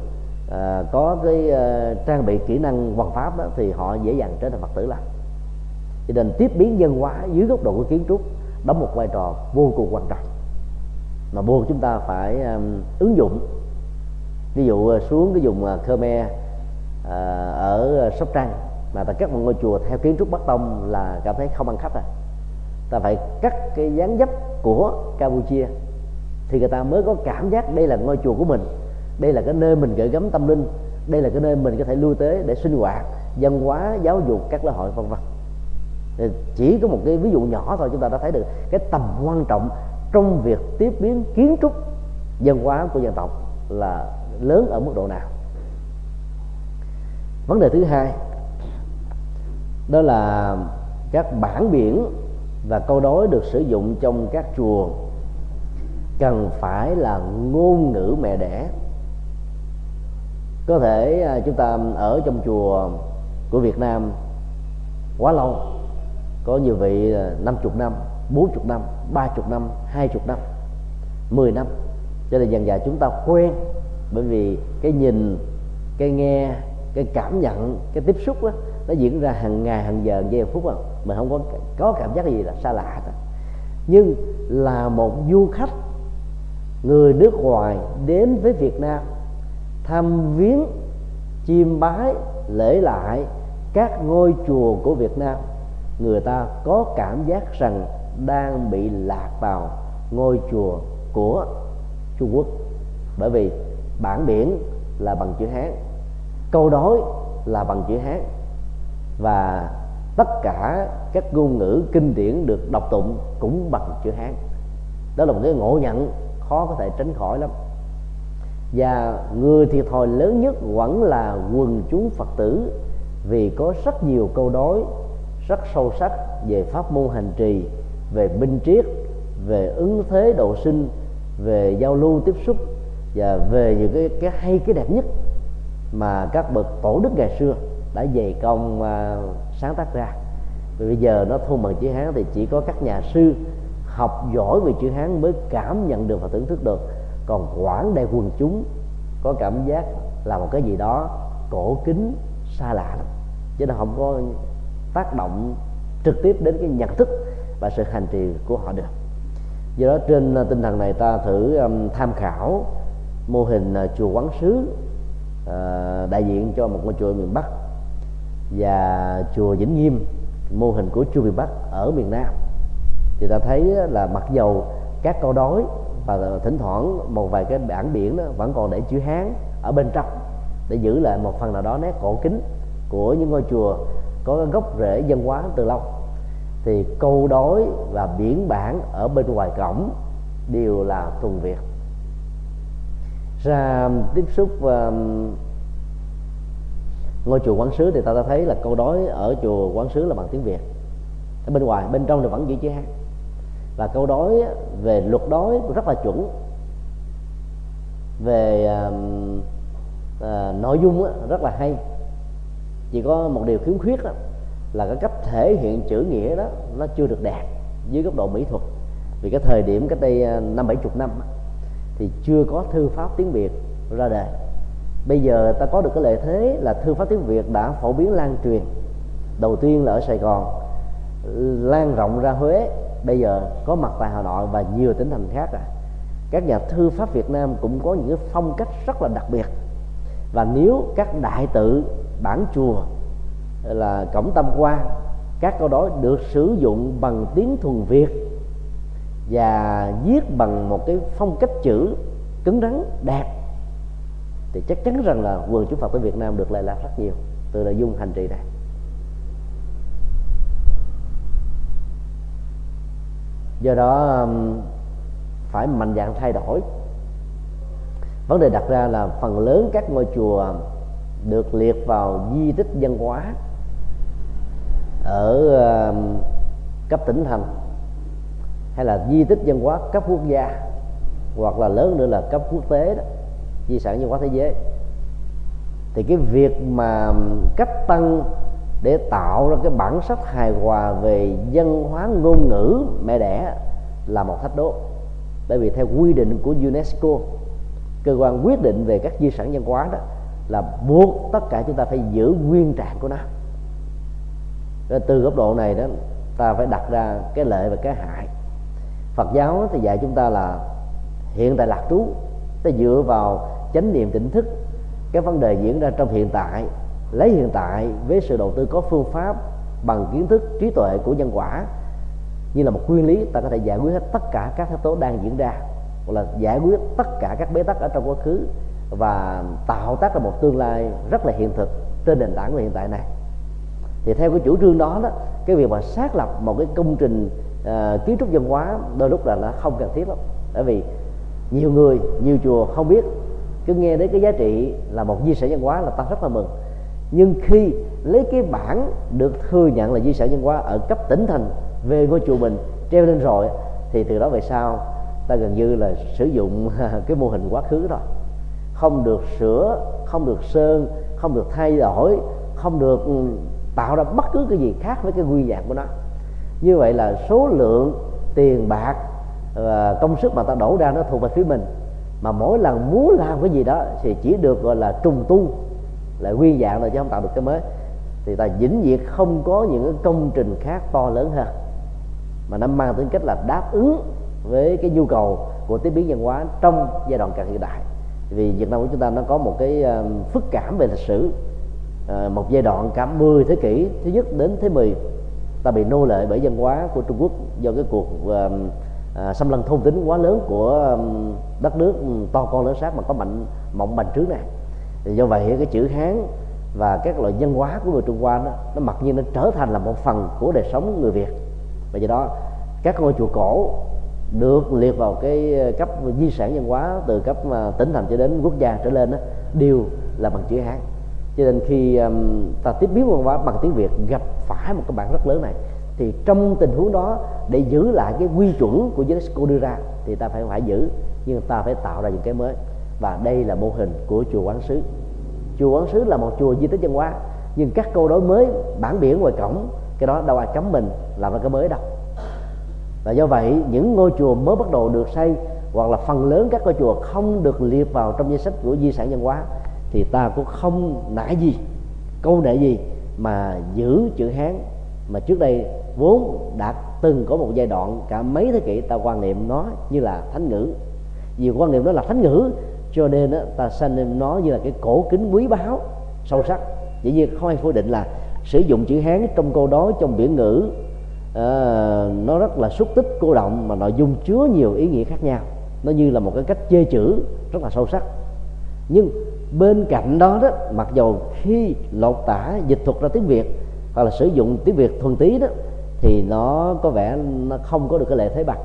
à, có cái uh, trang bị kỹ năng hoàn pháp đó thì họ dễ dàng trở thành phật tử lành cho nên tiếp biến dân hóa dưới góc độ của kiến trúc đóng một vai trò vô cùng quan trọng. Mà buộc chúng ta phải um, ứng dụng. Ví dụ ờ, xuống cái vùng ờ, Khmer uh, ở Sóc Trăng mà ta cắt một ngôi chùa theo kiến trúc bắc tông là cảm thấy không ăn khách à. Ta phải cắt cái dáng dấp của campuchia thì người ta mới có cảm giác đây là ngôi chùa của mình đây là cái nơi mình gửi gắm tâm linh đây là cái nơi mình có thể lưu tế để sinh hoạt văn hóa giáo dục các lễ hội vân vân chỉ có một cái ví dụ nhỏ thôi chúng ta đã thấy được cái tầm quan trọng trong việc tiếp biến kiến trúc văn hóa của dân tộc là lớn ở mức độ nào. Vấn đề thứ hai, đó là các bản biển và câu đối được sử dụng trong các chùa cần phải là ngôn ngữ mẹ đẻ. Có thể à, chúng ta ở trong chùa của Việt Nam quá lâu có nhiều vị 50 năm 40 năm 30 năm 20 năm 10 năm cho nên dần dà chúng ta quen. Bởi vì cái nhìn cái nghe cái cảm nhận cái tiếp xúc đó, nó diễn ra hàng ngày hàng giờ hàng giây phút mà. Mình không có có cảm giác gì là xa lạ đó. nhưng là một du khách người nước ngoài đến với Việt Nam thăm viếng chiêm bái lễ lại các ngôi chùa của Việt Nam người ta có cảm giác rằng đang bị lạc vào ngôi chùa của Trung Quốc. Bởi vì bản biển là bằng chữ Hán, câu đối là bằng chữ Hán. Và tất cả các ngôn ngữ kinh điển được đọc tụng cũng bằng chữ Hán. Đó là một cái ngộ nhận khó có thể tránh khỏi lắm. Và người thiệt thòi lớn nhất vẫn là quần chúng phật tử vì có rất nhiều câu đối rất sâu sắc về pháp môn hành trì về minh triết về ứng thế độ sinh về giao lưu tiếp xúc và về những cái cái hay cái đẹp nhất mà các bậc tổ đức ngày xưa đã dày công uh, sáng tác ra. Vì bây giờ nó thôn bằng chữ hán thì chỉ có các nhà sư học giỏi về chữ hán mới cảm nhận được và thưởng thức được. Còn quảng đại quần chúng có cảm giác là một cái gì đó cổ kính xa lạ lắm chứ nó không có tác động trực tiếp đến cái nhận thức và sự hành trì của họ được. Do đó trên à, tinh thần này ta thử um, tham khảo mô hình uh, chùa quán sứ uh, đại diện cho một ngôi chùa miền bắc và chùa vĩnh nghiêm mô hình của chùa miền bắc ở miền nam. Thì ta thấy là mặc dầu các câu đối và thỉnh thoảng một vài cái bản biển đó vẫn còn để chữ hán ở bên trong để giữ lại một phần nào đó nét cổ kính của những ngôi chùa có gốc rễ dân hóa từ lâu. Thì câu đối và biển bản ở bên ngoài cổng đều là thuần việt. Ra tiếp xúc uh, ngôi chùa quán sứ thì ta đã thấy là câu đối ở chùa quán sứ là bằng tiếng việt. Ở bên ngoài bên trong thì vẫn giữ chữ hán. Và câu đối về luật đối rất là chuẩn. Về uh, uh, nội dung rất là hay chỉ có một điều khiếm khuyết đó, là cái cách thể hiện chữ nghĩa đó nó chưa được đạt dưới góc độ mỹ thuật. Vì cái thời điểm cách đây à, năm bảy chục năm thì chưa có thư pháp tiếng việt ra đời. Bây giờ ta có được cái lợi thế là thư pháp tiếng việt đã phổ biến lan truyền. Đầu tiên là ở sài gòn lan rộng ra huế. Bây giờ có mặt tại hà nội và nhiều tỉnh thành khác rồi. Các nhà thư pháp việt nam cũng có những cái phong cách rất là đặc biệt. Và nếu các đại tự bản chùa là cổng tâm quan các câu đối được sử dụng bằng tiếng thuần việt và viết bằng một cái phong cách chữ cứng rắn, đẹp. Thì chắc chắn rằng là quần chúng phật tử việt nam được lệ lạc rất nhiều từ nội dung hành trì này. Do đó um, phải mạnh dạng thay đổi. Vấn đề đặt ra là phần lớn các ngôi chùa được liệt vào di tích văn hóa ở um, cấp tỉnh thành, hay là di tích văn hóa cấp quốc gia, hoặc là lớn nữa là cấp quốc tế đó, di sản văn hóa thế giới. Thì cái việc mà um, cách tăng để tạo ra cái bản sắc hài hòa về văn hóa ngôn ngữ mẹ đẻ là một thách đố. Bởi vì theo quy định của UNESCO, cơ quan quyết định về các di sản văn hóa đó là buộc tất cả chúng ta phải giữ nguyên trạng của nó. Rồi từ góc độ này đó, ta phải đặt ra cái lợi và cái hại. Phật giáo thì dạy chúng ta là hiện tại lạc trú, ta dựa vào chánh niệm tỉnh thức. Cái vấn đề diễn ra trong hiện tại, lấy hiện tại với sự đầu tư có phương pháp bằng kiến thức, trí tuệ của nhân quả như là một nguyên lý, ta có thể giải quyết hết tất cả các yếu tố đang diễn ra, hoặc là giải quyết tất cả các bế tắc ở trong quá khứ và tạo tác ra một tương lai rất là hiện thực trên nền tảng của hiện tại này. Thì theo cái chủ trương đó đó cái việc mà xác lập một cái công trình uh, kiến trúc văn hóa đôi lúc là nó không cần thiết lắm. Bởi vì nhiều người nhiều chùa không biết cứ nghe đến cái giá trị là một di sản văn hóa là ta rất là mừng. Nhưng khi lấy cái bản được thừa nhận là di sản văn hóa ở cấp tỉnh thành về ngôi chùa mình treo lên rồi thì từ đó về sau ta gần như là sử dụng cái mô hình quá khứ rồi không được sửa, không được sơn, không được thay đổi, không được ừ, tạo ra bất cứ cái gì khác với cái nguyên dạng của nó. Như vậy là số lượng tiền bạc và công sức mà ta đổ ra nó thuộc về phía mình. Mà mỗi lần muốn làm cái gì đó thì chỉ được, gọi là, trùng tu lại nguyên dạng rồi chứ không tạo được cái mới. Thì ta vĩnh viễn không có những cái công trình khác to lớn hơn. Mà nó mang tính cách là đáp ứng với cái nhu cầu của tiếp biến văn hóa trong giai đoạn càng hiện đại vì Việt Nam của chúng ta nó có một cái um, phức cảm về lịch sử. À, một giai đoạn cả 10 thế kỷ thứ nhất đến thế 10 ta bị nô lệ bởi văn hóa của Trung Quốc do cái cuộc um, à, xâm lăng thôn tính quá lớn của um, đất nước ừ, to con lớn sát mà có mạnh mộng bành trướng này. Thì do vậy cái chữ hán và các loại văn hóa của người trung hoa đó, nó mặc nhiên nó trở thành là một phần của đời sống người việt. Và do đó các ngôi chùa cổ được liệt vào cái ờ, cấp di sản văn hóa từ cấp ờ, tỉnh thành cho đến quốc gia trở lên đó, đều là bằng chữ hán. Cho nên khi um, ta tiếp biến văn hóa bằng tiếng việt gặp phải một cái bản rất lớn này thì trong tình huống đó để giữ lại cái quy chuẩn của UNESCO đưa ra thì ta phải phải giữ nhưng ta phải tạo ra những cái mới. Và đây là mô hình của chùa quán sứ. Chùa quán sứ là một chùa di tích văn hóa nhưng các câu đối mới bản biển ngoài cổng cái đó đâu ai cấm mình làm ra cái mới đâu và do vậy những ngôi chùa mới bắt đầu được xây hoặc là phần lớn các ngôi chùa không được liệt vào trong danh sách của di sản văn hóa thì ta cũng không nại gì câu nệ gì mà giữ chữ hán mà trước đây vốn đã từng có một giai đoạn cả mấy thế kỷ ta quan niệm nó như là thánh ngữ. Vì quan niệm đó là thánh ngữ cho nên đó, ta xem nó như là cái cổ kính quý báu sâu sắc. Dĩ nhiên không ai phủ định là sử dụng chữ hán trong câu đó trong biển ngữ Ờ, nó rất là xúc tích, cô động mà nội dung chứa nhiều ý nghĩa khác nhau. Nó như là một cái cách chê chữ rất là sâu sắc. Nhưng bên cạnh đó đó, mặc dầu khi lột tả dịch thuật ra tiếng việt hoặc là sử dụng tiếng việt thuần tí đó, thì nó có vẻ nó không có được cái lợi thế bằng.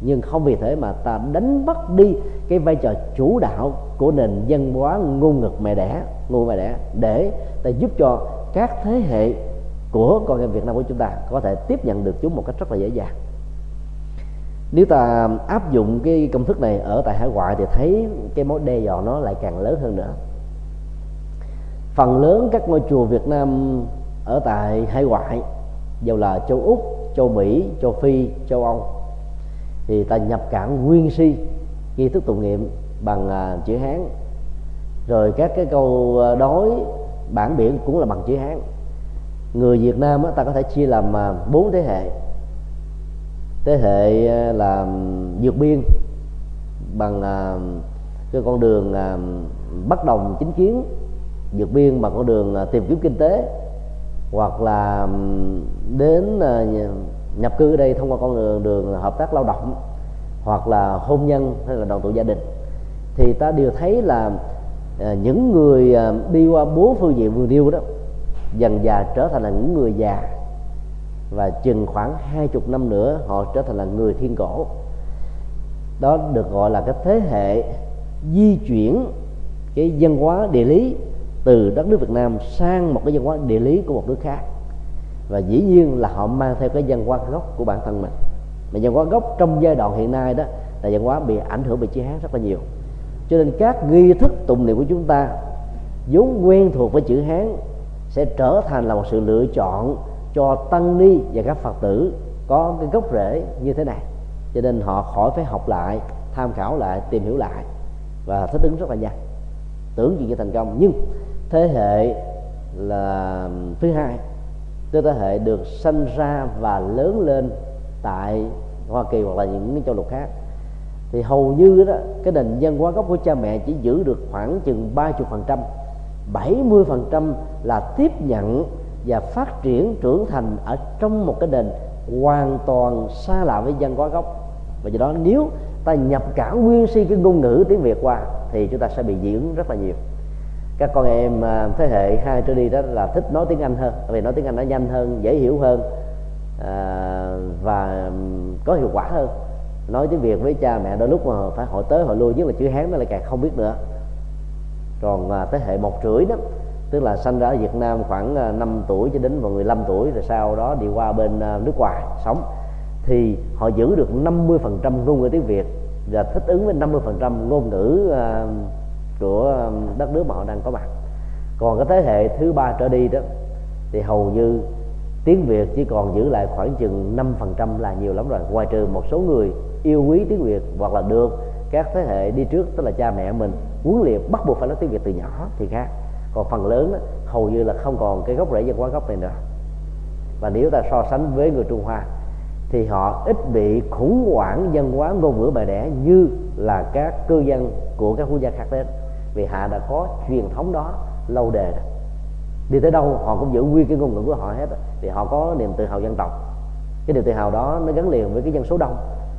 Nhưng không vì thế mà ta đánh mất đi cái vai trò chủ đạo của nền văn hóa ngôn ngữ mẹ đẻ, ngôn mẹ đẻ để ta giúp cho các thế hệ của con em Việt Nam của chúng ta có thể tiếp nhận được chúng một cách rất là dễ dàng. Nếu ta áp dụng cái công thức này ở tại hải ngoại thì thấy cái mối đe dọa nó lại càng lớn hơn nữa. Phần lớn các ngôi chùa Việt Nam ở tại hải ngoại dù là châu Úc, châu Mỹ, châu Phi, châu Âu thì ta nhập cảng nguyên si nghi thức tụng niệm bằng à, chữ Hán. Rồi các cái câu à, đối bản biển cũng là bằng chữ Hán người Việt Nam ta có thể chia làm à, bốn thế hệ. Thế hệ à, là vượt biên bằng à, cái con đường bất đồng chính kiến vượt biên bằng con đường tìm kiếm kinh tế hoặc là đến nhập cư ở đây thông qua con đường, đường hợp tác lao động hoặc là hôn nhân hay là đoàn tụ gia đình. Thì ta đều thấy là những người đi qua bốn phương diện vừa nêu đó dần già trở thành là những người già. Và chừng khoảng hai chục năm nữa, họ trở thành là người thiên cổ. Đó được gọi là cái thế hệ di chuyển cái văn hóa địa lý từ đất nước Việt Nam sang một cái văn hóa địa lý của một nước khác. Và dĩ nhiên là họ mang theo cái văn hóa gốc của bản thân mình. Mà văn hóa gốc trong giai đoạn hiện nay đó là văn hóa bị ảnh hưởng bởi chữ hán rất là nhiều. Cho nên các nghi thức tụng niệm của chúng ta vốn quen thuộc với chữ hán sẽ trở thành là một sự lựa chọn cho tăng ni và các phật tử có cái gốc rễ như thế này. Cho nên họ khỏi phải học lại, tham khảo lại, tìm hiểu lại. Và thích ứng rất là nhanh. Tưởng gì như thành công. Nhưng thế hệ là thứ hai, tức thế hệ được sanh ra và lớn lên tại Hoa Kỳ hoặc là những châu lục khác. Thì hầu như đó, cái nền văn hóa gốc của cha mẹ chỉ giữ được khoảng chừng ba chục phần trăm. 70% là tiếp nhận và phát triển trưởng thành ở trong một cái nền hoàn toàn xa lạ với dân hóa gốc. Và do đó nếu ta nhập cả nguyên si cái ngôn ngữ tiếng việt qua thì chúng ta sẽ bị dị ứng rất là nhiều. Các con em à, thế hệ hai trở đi đó là thích nói tiếng anh hơn vì nói tiếng anh nó nhanh hơn dễ hiểu hơn à, và có hiệu quả hơn. Nói tiếng việt với cha mẹ đôi lúc mà phải hỏi tới hỏi lui nhất là chữ hán nó lại càng không biết nữa còn à, thế hệ một rưỡi đó tức là sinh ra ở Việt Nam khoảng à, 5 tuổi cho đến vào 15 tuổi rồi sau đó đi qua bên à, nước ngoài sống thì họ giữ được 50% ngôn ngữ tiếng Việt và thích ứng với 50% ngôn ngữ à, của đất nước mà họ đang có mặt. Còn cái thế hệ thứ ba trở đi đó thì hầu như tiếng Việt chỉ còn giữ lại khoảng chừng 5% là nhiều lắm rồi ngoài trừ một số người yêu quý tiếng Việt hoặc là được các thế hệ đi trước tức là cha mẹ mình huấn luyện bắt buộc phải nói tiếng Việt từ nhỏ thì khác. Còn phần lớn đó, hầu như là không còn cái gốc rễ văn hóa gốc này nữa. Và nếu ta so sánh với người Trung Hoa thì họ ít bị khủng hoảng văn hóa ngôn ngữ bài đẻ như là các cư dân của các quốc gia khác đến. Vì họ đã có truyền thống đó lâu đề rồi. Đi tới đâu họ cũng giữ nguyên cái ngôn ngữ của họ hết thì họ có niềm tự hào dân tộc. Cái niềm tự hào đó nó gắn liền với cái dân số đông.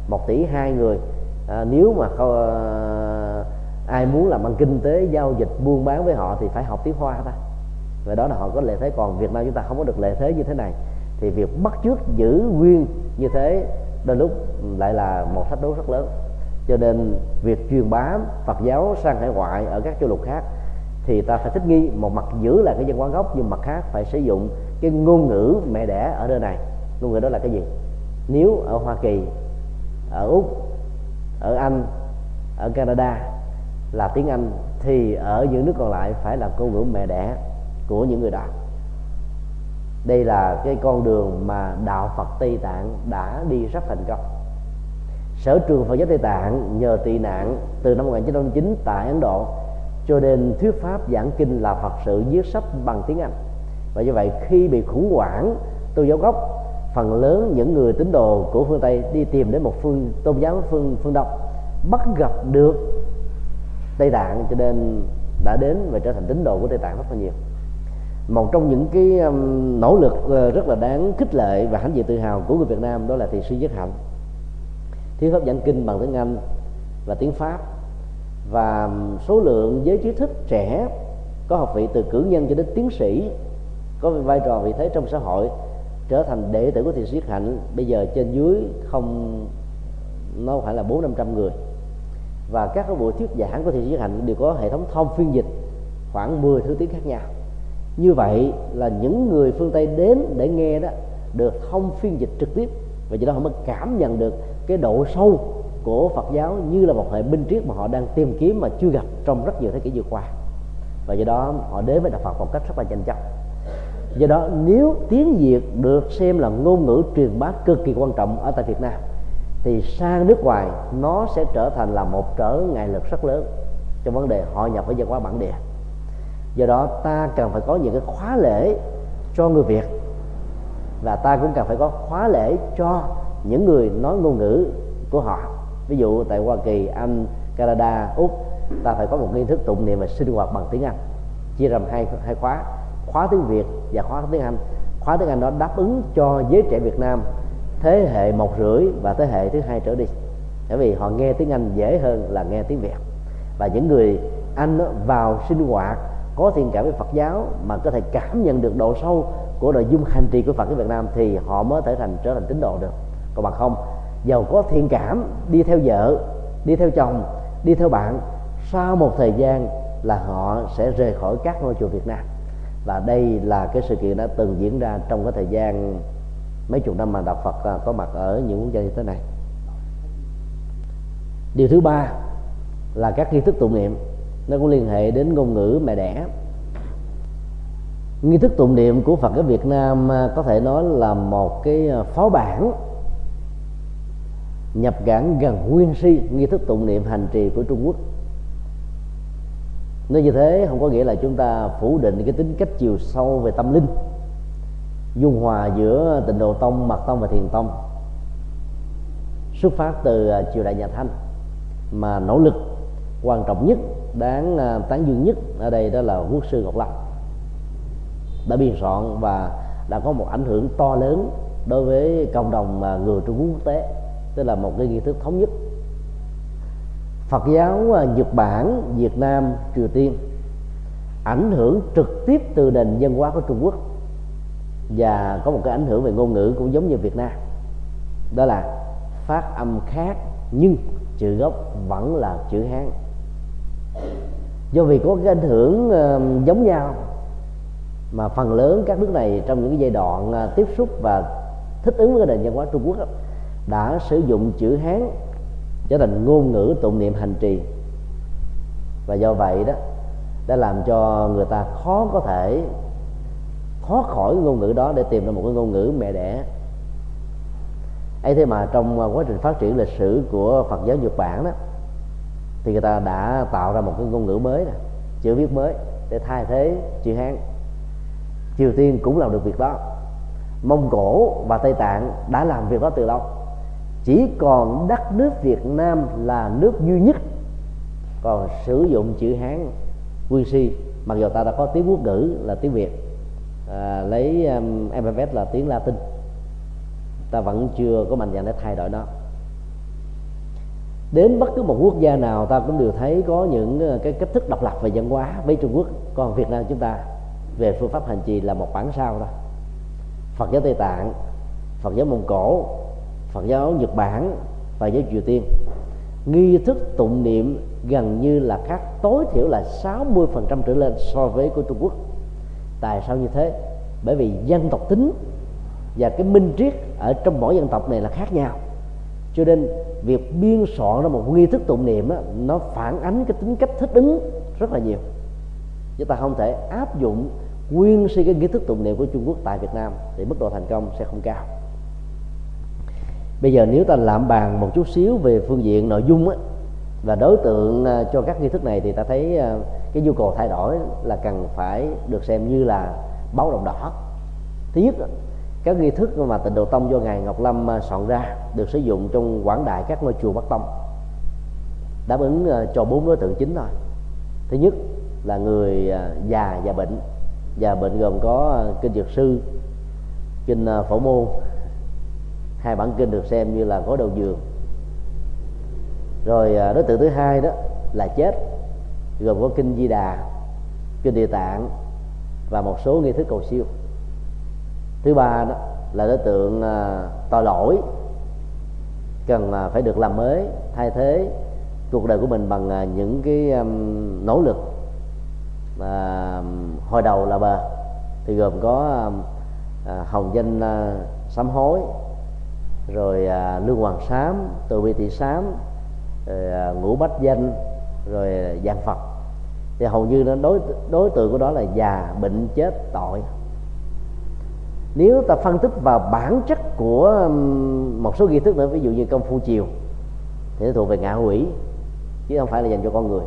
Một tỷ hai người. À, nếu mà không, à, ai muốn làm ăn kinh tế, giao dịch, buôn bán với họ thì phải học tiếng hoa ta. Và đó là họ có lợi thế, còn việt nam chúng ta không có được lợi thế như thế này. Thì việc bắt chước giữ nguyên như thế, đôi lúc lại là một thách đố rất lớn. Cho nên việc truyền bá Phật giáo sang hải ngoại ở các châu lục khác thì ta phải thích nghi, một mặt giữ lại cái văn hóa gốc, nhưng mặt khác phải sử dụng cái ngôn ngữ mẹ đẻ ở nơi này. Ngôn ngữ đó là cái gì? Nếu ở Hoa Kỳ, ở Úc, ở Anh, ở Canada là tiếng Anh, thì ở những nước còn lại phải là ngôn ngữ mẹ đẻ của những người đó đây là cái con đường mà đạo Phật Tây Tạng đã đi rất thành công. Sở trường Phật giáo Tây Tạng nhờ tị nạn từ năm 1909 tại Ấn Độ, cho nên thuyết pháp giảng kinh là Phật sự viết sách bằng tiếng Anh. Và như vậy, khi bị khủng hoảng, tôn giáo gốc, phần lớn những người tín đồ của phương Tây đi tìm đến một phương, tôn giáo phương phương Đông, bắt gặp được Tây Tạng cho nên đã đến và trở thành tín đồ của Tây Tạng rất là nhiều. Một trong những cái um, nỗ lực ờ, rất là đáng khích lệ và hãnh diện tự hào của người Việt Nam đó là thiền sư Nhất Hạnh. Thiếu hấp giảng kinh bằng tiếng Anh và tiếng Pháp và um, số lượng giới trí thức trẻ có học vị từ cử nhân cho đến tiến sĩ có vai trò vị thế trong xã hội trở thành đệ tử của thiền sư hạnh bây giờ trên dưới không nó phải là bốn năm trăm người và các cái buổi thuyết giảng của thiền sư hạnh đều có hệ thống thông phiên dịch khoảng 10 thứ tiếng khác nhau. Như vậy là những người phương tây đến để nghe đó được thông phiên dịch trực tiếp. Và do đó họ mới cảm nhận được cái độ sâu của Phật giáo như là một hệ binh triết mà họ đang tìm kiếm mà chưa gặp trong rất nhiều thế kỷ vừa qua. Và do đó họ đến với đạo Phật một cách rất là nhanh chóng. Do đó nếu tiếng việt được xem là ngôn ngữ truyền bá cực kỳ quan trọng ở tại việt nam thì sang nước ngoài nó sẽ trở thành là một trở ngại lực rất lớn trong vấn đề hội nhập với văn hóa bản địa. Do đó ta cần phải có những cái khóa lễ cho người việt và ta cũng cần phải có khóa lễ cho những người nói ngôn ngữ của họ. Ví dụ tại hoa kỳ, anh, canada, úc, ta phải có một nghi thức tụng niệm và sinh hoạt bằng tiếng anh. Chia làm hai hai khóa khóa tiếng Việt và khóa tiếng Anh. Khóa tiếng Anh đó đáp ứng cho giới trẻ Việt Nam thế hệ một rưỡi và thế hệ thứ hai trở đi. Bởi vì họ nghe tiếng Anh dễ hơn là nghe tiếng Việt. Và những người Anh vào sinh hoạt có thiện cảm với Phật giáo mà có thể cảm nhận được độ sâu của nội dung hành trì của Phật ở Việt Nam thì họ mới thể thành, trở thành tín đồ được. Còn bằng không, giàu có thiện cảm, đi theo vợ, đi theo chồng, đi theo bạn, sau một thời gian là họ sẽ rời khỏi các ngôi chùa Việt Nam. Và đây là cái sự kiện đã từng diễn ra trong cái thời gian mấy chục năm mà đạo Phật à, có mặt ở những quốc gia như thế này. Điều thứ ba là các nghi thức tụng niệm. Nó cũng liên hệ đến ngôn ngữ mẹ đẻ. Nghi thức tụng niệm của Phật ở Việt Nam à, có thể nói là một cái à, phó bản nhập cản gần nguyên si nghi thức tụng niệm hành trì của Trung Quốc. Nếu như thế không có nghĩa là chúng ta phủ định cái tính cách chiều sâu về tâm linh dung hòa giữa tịnh độ tông, mật tông và thiền tông. Xuất phát từ à, triều đại nhà thanh mà nỗ lực quan trọng nhất, đáng à, tán dương nhất ở đây đó là quốc sư ngọc lâm. Đã biên soạn và đã có một ảnh hưởng to lớn đối với cộng đồng à, người trung quốc quốc tế, tức là một cái nghi thức thống nhất. Phật giáo nhật bản, việt nam, triều tiên ảnh hưởng trực tiếp từ nền văn hóa của trung quốc và có một cái ảnh hưởng về ngôn ngữ cũng giống như việt nam. Đó là phát âm khác nhưng chữ gốc vẫn là chữ hán. Do vì có cái ảnh hưởng giống nhau mà phần lớn các nước này trong những cái giai đoạn à, tiếp xúc và thích ứng với nền văn hóa trung quốc đó, đã sử dụng chữ hán trở thành ngôn ngữ tụng niệm hành trì. Và do vậy đó đã làm cho người ta khó có thể thoát khỏi ngôn ngữ đó để tìm ra một cái ngôn ngữ mẹ đẻ. Ấy thế mà trong à, quá trình phát triển lịch sử của Phật giáo Nhật Bản đó, thì người ta đã tạo ra một cái ngôn ngữ mới nè, chữ viết mới để thay thế chữ Hán. Triều Tiên cũng làm được việc đó. Mông Cổ và Tây Tạng đã làm việc đó từ lâu. Chỉ còn đất nước Việt Nam là nước duy nhất còn sử dụng chữ Hán, quy si, mặc dù ta đã có tiếng quốc ngữ là tiếng Việt à, lấy um, MFS là tiếng Latin. Ta vẫn chưa có mạnh dạn để thay đổi nó. Đến bất cứ một quốc gia nào ta cũng đều thấy có những ờ, cái cách thức độc lập về văn hóa. Với Trung Quốc còn Việt Nam chúng ta về phương pháp hành trì là một bản sao thôi Phật giáo Tây Tạng Phật giáo Mông Cổ Phật giáo Nhật Bản và giáo Triều Tiên. Nghi thức tụng niệm gần như là khác tối thiểu là 60% trở lên so với của Trung Quốc tại sao như thế? Bởi vì dân tộc tính và cái minh triết ở trong mỗi dân tộc này là khác nhau. Cho nên việc biên soạn ra một nghi thức tụng niệm đó, nó phản ánh cái tính cách thích ứng rất là nhiều. Chúng ta không thể áp dụng nguyên si cái nghi thức tụng niệm của Trung Quốc tại Việt Nam thì mức độ thành công sẽ không cao. Bây giờ nếu ta làm bàn một chút xíu về phương diện nội dung á, và đối tượng à, cho các nghi thức này thì ta thấy à, cái nhu cầu thay đổi là cần phải được xem như là báo động đỏ. Thứ nhất, các nghi thức mà tịnh độ tông do ngài ngọc lâm à, soạn ra được sử dụng trong quảng đại các ngôi chùa bắc tông, đáp ứng cho bốn đối tượng chính thôi. Thứ nhất là người già và bệnh. Và bệnh gồm có kinh dược sư, kinh phổ môn. Hai bản kinh được xem như là gói đầu giường rồi à, đối tượng thứ hai đó là chết gồm có kinh di đà kinh địa tạng và một số nghi thức cầu siêu. Thứ ba đó là đối tượng à, tội lỗi cần à, phải được làm mới thay thế cuộc đời của mình bằng những cái um, nỗ lực à, hồi đầu là bờ. Thì gồm có à, hồng danh à, sám hối rồi à, lương hoàng sám từ bi thị sám rồi à, ngũ bách danh, rồi à, dạng phật. Thì hầu như nó đối đối tượng của đó là già, bệnh, chết, tội. Nếu ta phân tích vào bản chất của một số nghi thức nữa, ví dụ như công phu chiều, thì nó thuộc về ngạ quỷ, chứ không phải là dành cho con người.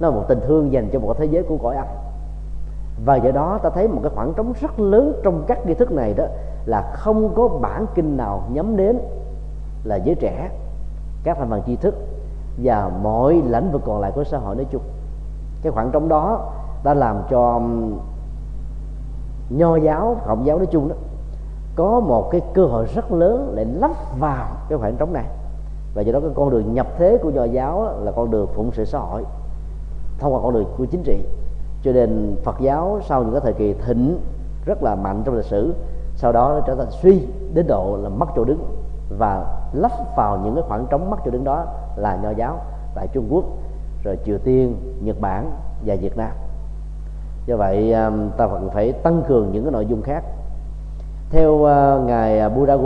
Nó là một tình thương dành cho một thế giới của cõi âm. Và do đó ta thấy một cái khoảng trống rất lớn trong các nghi thức này đó là không có bản kinh nào nhắm đến là giới trẻ các thành phần tri thức và mọi lĩnh vực còn lại của xã hội nói chung. Cái khoảng trống đó đã làm cho nho giáo cộng giáo nói chung đó, có một cái cơ hội rất lớn để lắp vào cái khoảng trống này. Và do đó cái con đường nhập thế của nho giáo là con đường phụng sự xã hội, thông qua con đường của chính trị. Cho nên Phật giáo sau những cái thời kỳ thịnh rất là mạnh trong lịch sử, sau đó nó trở thành suy đến độ là mất chỗ đứng và lắp vào những cái khoảng trống mất chỗ đứng đó là nho giáo tại Trung Quốc, rồi Triều Tiên, Nhật Bản và Việt Nam. Do vậy um, ta vẫn phải tăng cường những cái nội dung khác. Theo uh, ngài Buddha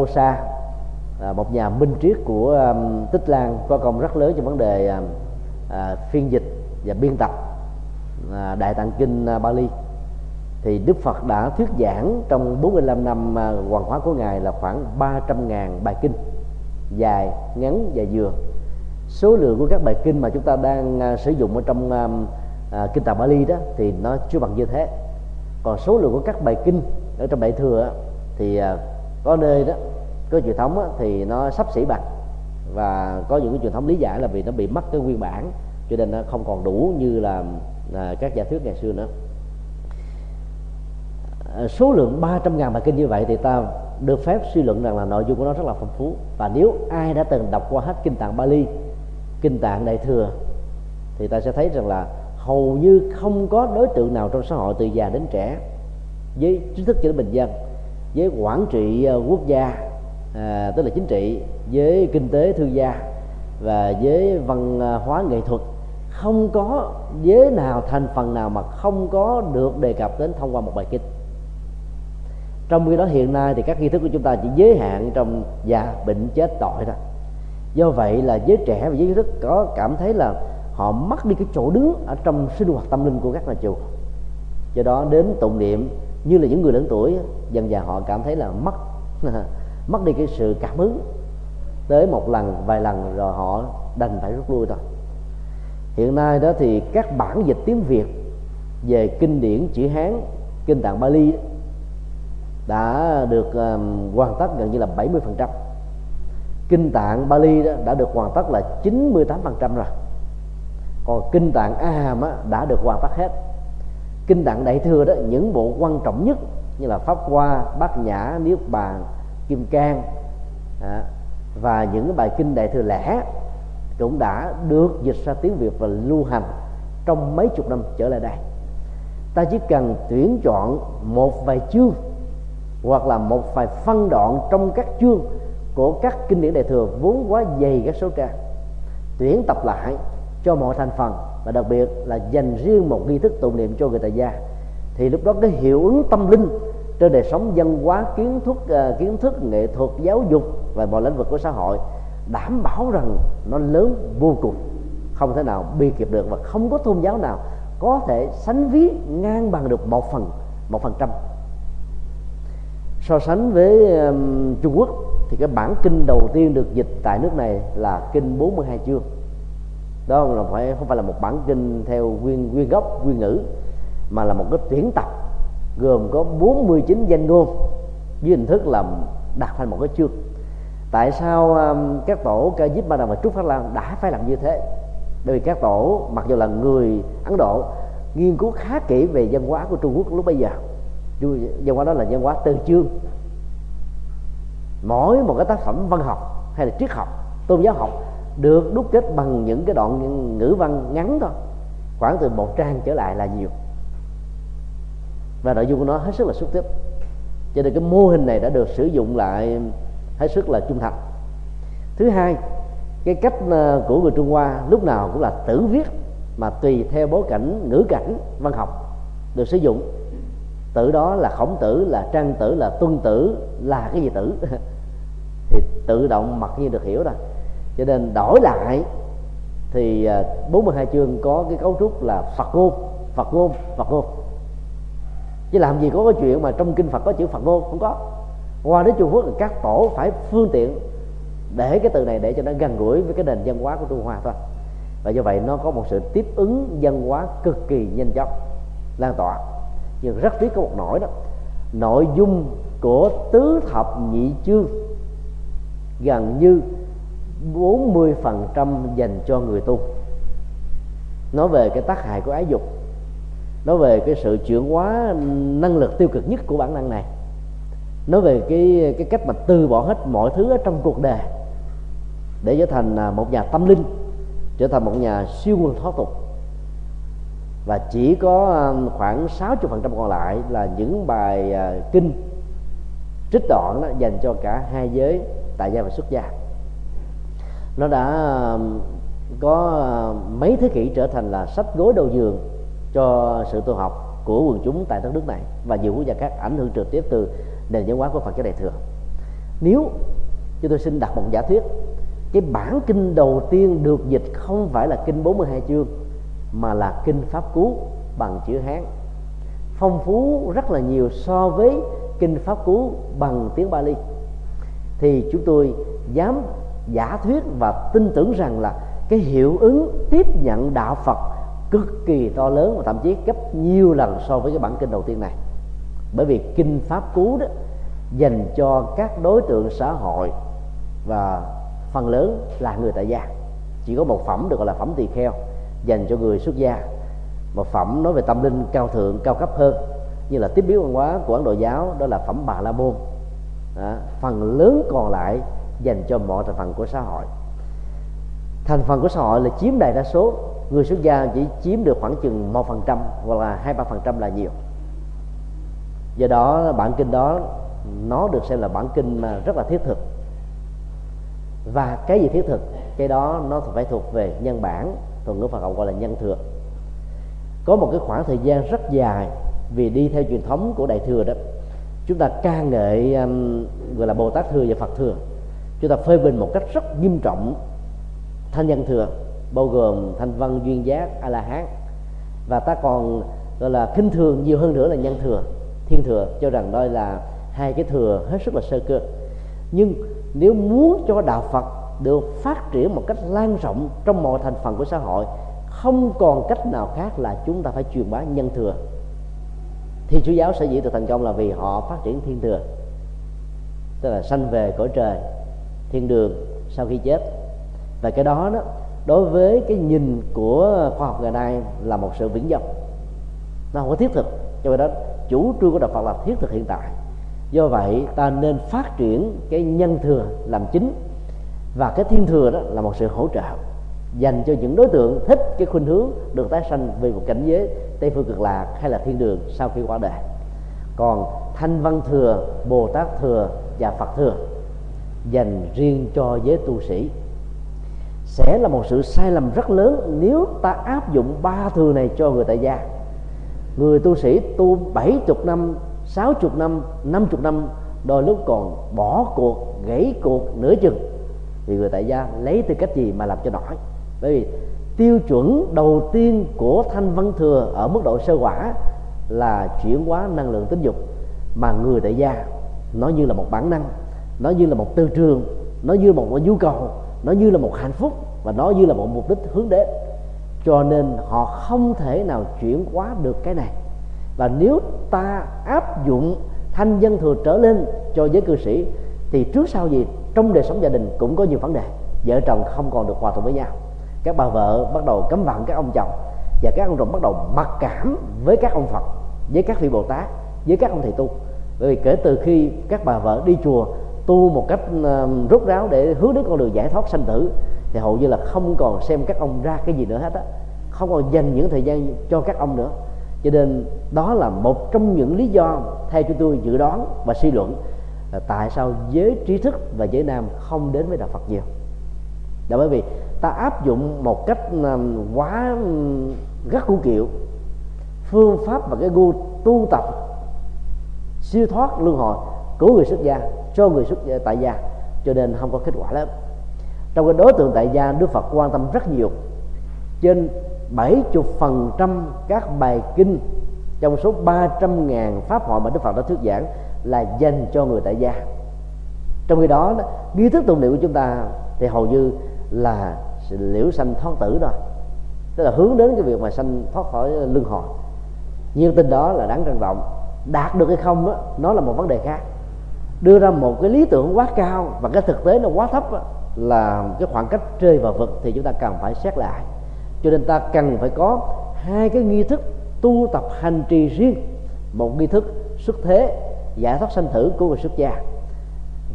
một nhà minh triết của um, Tích Lan, có công rất lớn trong vấn đề um, à, phiên dịch và biên tập à, Đại Tạng Kinh à, Bali thì Đức Phật đã thuyết giảng trong 45 năm à, hoàng hóa của ngài là khoảng 300.000 bài kinh dài ngắn và vừa. Số lượng của các bài kinh mà chúng ta đang à, sử dụng ở trong à, à, kinh tạng Bali đó thì nó chưa bằng như thế. Còn số lượng của các bài kinh ở trong đại thừa thì à, có nơi đó có truyền thống thì nó sắp xỉ bằng. Và có những cái truyền thống lý giải là vì nó bị mất cái nguyên bản cho nên nó không còn đủ như là à, các giả thuyết ngày xưa nữa. Ờ, số lượng 300 ngàn bài kinh như vậy thì ta được phép suy luận rằng là nội dung của nó rất là phong phú. Và nếu ai đã từng đọc qua hết kinh tạng Bali kinh tạng đại thừa thì ta sẽ thấy rằng là hầu như không có đối tượng nào trong xã hội từ già đến trẻ với trí thức cho đến bình dân với quản trị ờ, quốc gia à, tức là chính trị với kinh tế thương gia và với văn hóa nghệ thuật. Không có giới nào thành phần nào mà không có được đề cập đến thông qua một bài kinh trong khi đó hiện nay thì các nghi thức của chúng ta chỉ giới hạn trong già bệnh, chết, tội thôi. Do vậy là giới trẻ và giới thức có cảm thấy là họ mất đi cái chỗ đứng ở trong sinh hoạt tâm linh của các nhà chùa. Do đó đến tụng niệm, như là những người lớn tuổi, dần dà họ cảm thấy là mất mất đi cái sự cảm hứng tới một lần, vài lần rồi họ đành phải rút lui thôi hiện nay đó thì các bản dịch tiếng việt về kinh điển chữ hán, kinh tạng bali đã được um, hoàn tất gần như là 70% kinh tạng Bali đó đã được hoàn tất là 98% rồi. Còn kinh tạng A Hàm á, đã được hoàn tất hết. Kinh tạng Đại thừa đó những bộ quan trọng nhất như là Pháp Hoa, Bát Nhã, Niết Bàn, Kim Cang à, và những bài kinh Đại thừa lẻ cũng đã được dịch ra tiếng Việt và lưu hành trong mấy chục năm trở lại đây. Ta chỉ cần tuyển chọn một vài chương hoặc là một vài phân đoạn trong các chương của các kinh điển đại thừa vốn quá dày các số trang. Tuyển tập lại cho mọi thành phần và đặc biệt là dành riêng một nghi thức tụng niệm cho người tại gia. Thì lúc đó cái hiệu ứng tâm linh trên đời sống văn hóa kiến thức uh, kiến thức nghệ thuật giáo dục và mọi lĩnh vực của xã hội đảm bảo rằng nó lớn vô cùng. Không thể nào bi kịp được và không có tôn giáo nào có thể sánh ví ngang bằng được một phần một phần trăm so sánh với um, Trung Quốc thì cái bản kinh đầu tiên được dịch tại nước này là kinh 42 chương. Đó là phải không phải là một bản kinh theo nguyên nguyên gốc nguyên ngữ mà là một cái tuyển tập gồm có 49 danh ngôn với hình thức là đặt thành một cái chương. Tại sao um, các tổ ca diếp ba đà và trúc phát lan đã phải làm như thế? Bởi vì các tổ mặc dù là người ấn độ nghiên cứu khá kỹ về văn hóa của trung quốc lúc bây giờ văn hóa đó là văn hóa từ chương. Mỗi một cái tác phẩm văn học hay là triết học, tôn giáo học được đúc kết bằng những cái đoạn ngữ văn ngắn thôi. Khoảng từ một trang trở lại là nhiều. Và nội dung của nó hết sức là xúc tích. Cho nên cái mô hình này đã được sử dụng lại hết sức là trung thành. Thứ hai, cái cách ờ, của người trung hoa lúc nào cũng là tử viết mà tùy theo bối cảnh, ngữ cảnh, văn học được sử dụng tử đó là khổng tử, là trang tử, là tuân tử, là cái gì tử? Thì tự động mặc nhiên được hiểu rồi. Cho nên đổi lại thì à, 42 chương có cái cấu trúc là Phật ngôn Phật ngôn Phật ngôn chứ làm gì có cái chuyện mà trong kinh Phật có chữ Phật ngôn không có. Qua đến Trung Quốc thì các tổ phải phương tiện để cái từ này để cho nó gần gũi với cái nền văn hóa của Trung Hoa thôi. Và do vậy nó có một sự tiếp ứng văn hóa cực kỳ nhanh chóng, lan tỏa nhưng rất tiếc có một nỗi đó. Nội dung của tứ thập nhị chương gần như 40% dành cho người tu. Nói về cái tác hại của ái dục, nói về cái sự chuyển hóa năng lực tiêu cực nhất của bản năng này, nói về cái cái cách mà từ bỏ hết mọi thứ ở trong cuộc đời để trở thành à, một nhà tâm linh, trở thành một nhà siêu quân thoát tục và chỉ có um, khoảng 60% còn lại là những bài à, kinh, trích đoạn đó dành cho cả hai giới tại gia và xuất gia. Nó đã um, có uh, mấy thế kỷ trở thành là sách gối đầu giường cho sự tu học của quần chúng tại đất nước này và nhiều quốc gia khác, ảnh hưởng trực tiếp từ nền văn hóa của Phật giáo Đại thừa. Nếu chúng tôi xin đặt một giả thuyết, cái bản kinh đầu tiên được dịch không phải là kinh 42 chương mà là kinh pháp cú bằng chữ hán. Phong phú rất là nhiều so với kinh pháp cú bằng tiếng bali. Thì chúng tôi dám giả thuyết và tin tưởng rằng là cái hiệu ứng tiếp nhận đạo phật cực kỳ to lớn và thậm chí gấp nhiều lần so với cái bản kinh đầu tiên này. Bởi vì kinh pháp cú đó dành cho các đối tượng xã hội và phần lớn là người tại gia. Chỉ có một phẩm được gọi là phẩm tỳ kheo dành cho người xuất gia. Một phẩm nói về tâm linh cao thượng, cao cấp hơn, như là tiếp biến văn hóa của ấn độ giáo, đó là phẩm bà la môn. Đó. phần lớn còn lại dành cho mọi thành phần của xã hội. Thành phần của xã hội là chiếm đại đa số, người xuất gia chỉ chiếm được khoảng chừng một phần trăm hoặc là hai ba phần trăm là nhiều. Do đó, bản kinh đó, nó được xem là bản kinh mà rất là thiết thực. Và cái gì thiết thực? Cái đó nó phải thuộc về nhân bản còn ngữ Phật học gọi là nhân thừa. Có một cái khoảng thời gian rất dài vì đi theo truyền thống của đại thừa đó chúng ta ca ngợi um, gọi là bồ tát thừa và phật thừa. Chúng ta phê bình một cách rất nghiêm trọng thanh nhân thừa bao gồm thanh văn duyên giác a la hán. Và ta còn gọi là khinh thường nhiều hơn nữa là nhân thừa. Thiên thừa cho rằng đây là hai cái thừa hết sức là sơ cơ. Nhưng nếu muốn cho đạo phật được phát triển một cách lan rộng trong mọi thành phần của xã hội. Không còn cách nào khác là chúng ta phải truyền bá nhân thừa. Thì chúa giáo sở dĩ được thành công là vì họ phát triển thiên thừa tức là sanh về cõi trời thiên đường sau khi chết. Và cái đó đó đối với cái nhìn của khoa học ngày nay là một sự viễn vọng, nó không có thiết thực. Cho nên đó chủ trương của đạo Phật là thiết thực hiện tại. Do vậy ta nên phát triển cái nhân thừa làm chính và cái thiên thừa đó là một sự hỗ trợ dành cho những đối tượng thích cái khuynh hướng được tái sanh về một cảnh giới tây phương cực lạc hay là thiên đường sau khi qua đời. Còn thanh văn thừa, bồ tát thừa và phật thừa dành riêng cho giới tu sĩ sẽ là một sự sai lầm rất lớn nếu ta áp dụng ba thừa này cho người tại gia. Người tu sĩ tu bảy chục năm, sáu chục năm năm chục năm, đôi lúc còn bỏ cuộc, gãy cuộc nửa chừng thì người tại gia lấy tư cách gì mà làm cho nổi bởi vì tiêu chuẩn đầu tiên của thanh văn thừa ở mức độ sơ quả là chuyển hóa năng lượng tính dục. Mà người tại gia, nó như là một bản năng, nó như là một tư trường, nó như là một nhu cầu, nó như là một hạnh phúc và nó như là một mục đích hướng đến. Cho nên họ không thể nào chuyển hóa được cái này. Và nếu ta áp dụng thanh dân thừa trở lên cho giới cư sĩ thì trước sau gì, trong đời sống gia đình cũng có nhiều vấn đề. Vợ chồng không còn được hòa thuận với nhau. Các bà vợ bắt đầu cấm vận các ông chồng. Và các ông chồng bắt đầu mặc cảm với các ông phật, với các vị bồ tát, với các ông thầy tu. Bởi vì kể từ khi các bà vợ đi chùa, tu một cách ờ, rút ráo để hướng đến con đường giải thoát sanh tử, thì hầu như là không còn xem các ông ra cái gì nữa hết á. Không còn dành những thời gian cho các ông nữa. Cho nên đó là một trong những lý do theo chúng tôi dự đoán và suy luận là tại sao giới trí thức và giới nam không đến với đạo Phật nhiều là bởi vì ta áp dụng một cách à, quá rất cũ kiệu, phương pháp và cái gu tu tập, siêu thoát luân hồi của người xuất gia, cho người xuất gia, tại gia, cho nên không có kết quả lắm. trong cái đối tượng tại gia, Đức Phật quan tâm rất nhiều trên 70% các bài kinh, trong số 300 ngàn pháp hội mà Đức Phật đã thuyết giảng là dành cho người tại gia. Trong khi đó nghi thức tụng niệm của chúng ta thì hầu như là liễu sanh thoát tử thôi. Tức là hướng đến cái việc mà sanh thoát khỏi luân hồi. Nhiên tin đó là đáng trân trọng đạt được hay không đó, nó là một vấn đề khác. Đưa ra một cái lý tưởng quá cao và cái thực tế nó quá thấp đó, là cái khoảng cách rơi vào vực thì chúng ta cần phải xét lại. Cho nên ta cần phải có hai cái nghi thức tu tập hành trì riêng. Một nghi thức xuất thế giải thoát sanh tử của người xuất gia.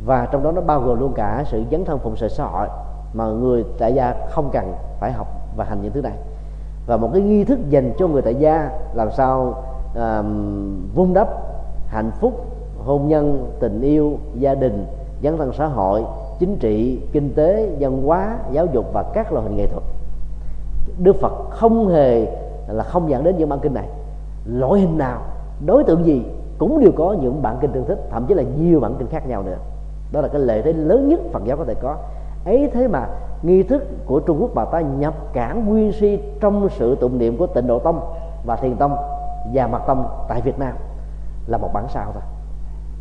Và trong đó nó bao gồm luôn cả sự dấn thân phụng sự xã hội mà người tại gia không cần phải học và hành những thứ này. Và một cái nghi thức dành cho người tại gia làm sao uh, vun đắp hạnh phúc hôn nhân tình yêu gia đình dấn thân xã hội chính trị kinh tế văn hóa giáo dục và các loại hình nghệ thuật. Đức phật không hề là không dẫn đến những bản kinh này. Loại hình nào đối tượng gì cũng đều có những bản kinh tương thích, thậm chí là nhiều bản kinh khác nhau nữa. Đó là cái lợi thế lớn nhất phật giáo có thể có. Ấy thế mà nghi thức của trung quốc bà ta nhập cản nguyên si trong sự tụng niệm của tịnh độ tông và thiền tông và mật tông tại việt nam là một bản sao thôi.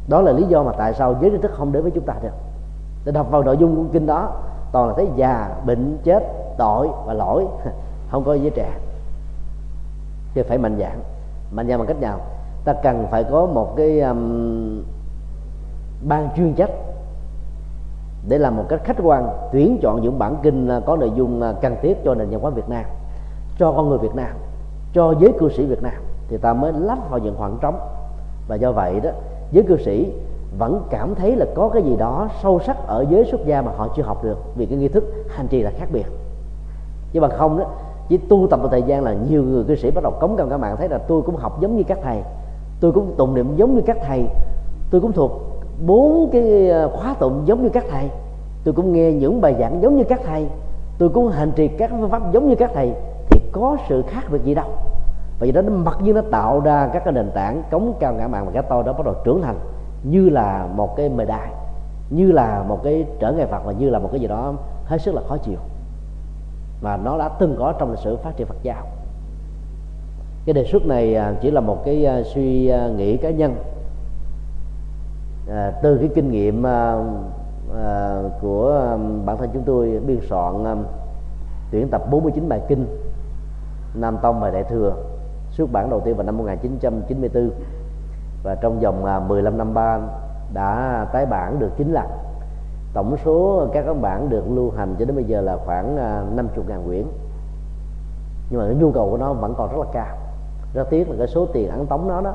Đó là lý do mà tại sao giới trí thức không đến với chúng ta được. Để đọc vào nội dung của kinh đó, toàn là thấy già, bệnh, chết, tội và lỗi. Không có giới trẻ. Thì phải mạnh dạng. Mạnh dạng bằng cách nào? Ta cần phải có một cái um, ban chuyên trách để làm một cách khách quan tuyển chọn những bản kinh à, có nội dung à, cần thiết cho nền văn hóa Việt Nam cho con người Việt Nam cho giới cư sĩ Việt Nam thì ta mới lắp vào những khoảng trống. Và do vậy đó giới cư sĩ vẫn cảm thấy là có cái gì đó sâu sắc ở giới xuất gia mà họ chưa học được vì cái nghi thức hành trì là khác biệt. Chứ bằng không đó chỉ tu tập một thời gian là nhiều người cư sĩ bắt đầu cống cao các bạn thấy là tôi cũng học giống như các thầy tôi cũng tụng niệm giống như các thầy. Tôi cũng thuộc bốn cái à, khóa tụng giống như các thầy. Tôi cũng nghe những bài giảng giống như các thầy. Tôi cũng hành trì các phương pháp giống như các thầy thì có sự khác biệt gì đâu. Và vậy đó nó mặc nhiên nó tạo ra các cái nền tảng cống cao ngã mạng và cái to đó bắt đầu trưởng thành như là một cái mề đài, như là một cái trở ngại phật và như là một cái gì đó hết sức là khó chịu. Mà nó đã từng có trong lịch sử phát triển Phật giáo cái đề xuất này à, chỉ là một cái à, suy à, nghĩ cá nhân. À, từ cái kinh nghiệm à, à, của bản thân chúng tôi biên soạn à, tuyển tập 49 bài kinh Nam Tông và Đại Thừa xuất bản đầu tiên vào năm 1994 và trong vòng 15 năm ba đã tái bản được 9 lần. Tổng số các ấn bản được lưu hành cho đến bây giờ là khoảng 50 ngàn quyển. Nhưng mà cái nhu cầu của nó vẫn còn rất là cao rất tiếc là cái số tiền ăn tống nó đó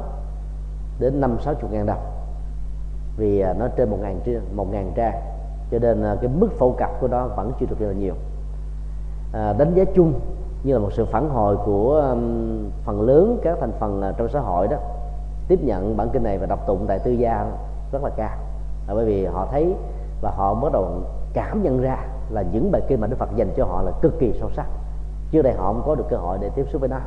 đến năm sáu chục ngàn đồng. Vì à, nó trên một ngàn một ngàn trang. Cho nên à, cái mức phổ cập của nó vẫn chưa được rất là nhiều. À, đánh giá chung như là một sự phản hồi của um, phần lớn các thành phần uh, trong xã hội đó tiếp nhận bản kinh này và đọc tụng tại tư gia rất là cao. Là bởi vì họ thấy và họ bắt đầu cảm nhận ra là những bài kinh mà Đức Phật dành cho họ là cực kỳ sâu sắc. Trước đây họ không có được cơ hội để tiếp xúc với nó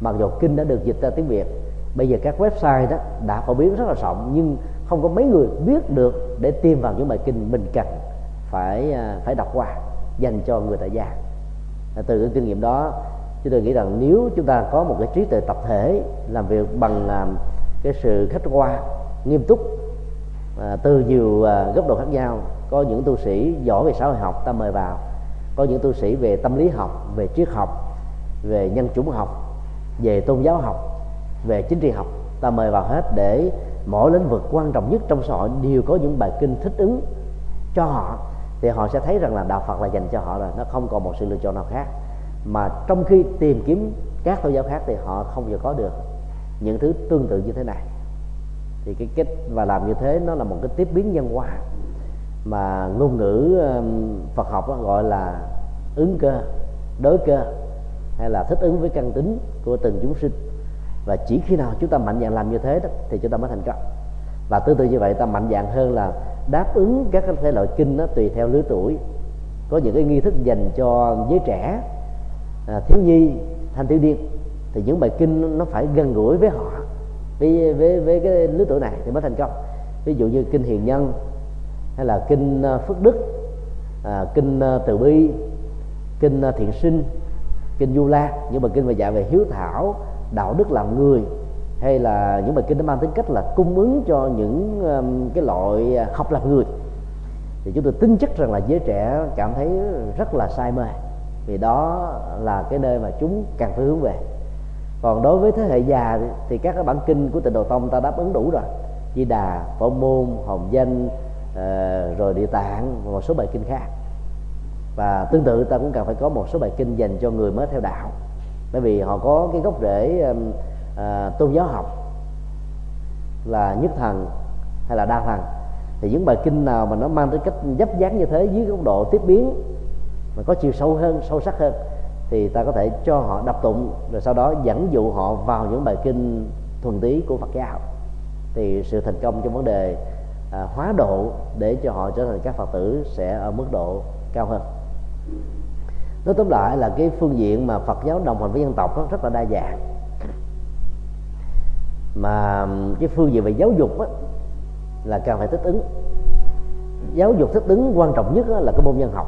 mặc dù kinh đã được dịch ra tiếng Việt bây giờ các website đó đã phổ biến rất là rộng nhưng không có mấy người biết được để tìm vào những bài kinh mình cần phải à, phải đọc qua dành cho người tại gia. À, từ cái kinh nghiệm đó chúng tôi nghĩ rằng nếu chúng ta có một cái trí tuệ tập thể làm việc bằng à, cái sự khách quan nghiêm túc à, từ nhiều à, góc độ khác nhau có những tu sĩ giỏi về xã hội học ta mời vào có những tu sĩ về tâm lý học về triết học về nhân chủng học về tôn giáo học, về chính trị học, ta mời vào hết để mỗi lĩnh vực quan trọng nhất trong xã hội đều có những bài kinh thích ứng cho họ, thì họ sẽ thấy rằng là đạo Phật là dành cho họ rồi, nó không còn một sự lựa chọn nào khác. Mà trong khi tìm kiếm các tôn giáo khác thì họ không bao giờ có được những thứ tương tự như thế này. Thì cái cách và làm như thế nó là một cái tiếp biến nhân quả mà ngôn ngữ Phật học gọi là ứng cơ, đối cơ hay là thích ứng với căn tính của từng chúng sinh. Và chỉ khi nào chúng ta mạnh dạn làm như thế đó thì chúng ta mới thành công. Và tương tự như vậy ta mạnh dạn hơn là đáp ứng các thể loại kinh nó tùy theo lứa tuổi. Có những cái nghi thức dành cho giới trẻ à, thiếu nhi thanh thiếu niên thì những bài kinh nó phải gần gũi với họ với với với cái lứa tuổi này thì mới thành công. Ví dụ như kinh hiền nhân hay là kinh à, phước đức à, kinh à, từ bi kinh à, thiện sinh kinh du la những bài kinh mà dạy về hiếu thảo đạo đức làm người hay là những bài kinh nó mang tính cách là cung ứng cho những um, cái loại à, học làm người. Thì chúng tôi tin chắc rằng là giới trẻ cảm thấy rất là say mê vì đó là cái nơi mà chúng càng phải hướng về. Còn đối với thế hệ già thì, thì các cái bản kinh của tịnh độ tông ta đáp ứng đủ rồi. Di đà phổ môn hồng danh uh, rồi địa tạng và một số bài kinh khác và tương tự ta cũng cần phải có một số bài kinh dành cho người mới theo đạo. Bởi vì họ có cái gốc rễ um, à, tôn giáo học là nhất thần hay là đa thần. Thì những bài kinh nào mà nó mang tới cách dấp dáng như thế dưới góc độ tiếp biến mà có chiều sâu hơn sâu sắc hơn thì ta có thể cho họ đọc tụng rồi sau đó dẫn dụ họ vào những bài kinh thuần túy của Phật giáo. Thì sự thành công trong vấn đề à, hóa độ để cho họ trở thành các Phật tử sẽ ở mức độ cao hơn nói tóm lại là cái phương diện mà Phật giáo đồng hành với dân tộc rất là đa dạng. Mà cái phương diện về giáo dục á, là cần phải thích ứng. Giáo dục thích ứng quan trọng nhất là cái môn dân học.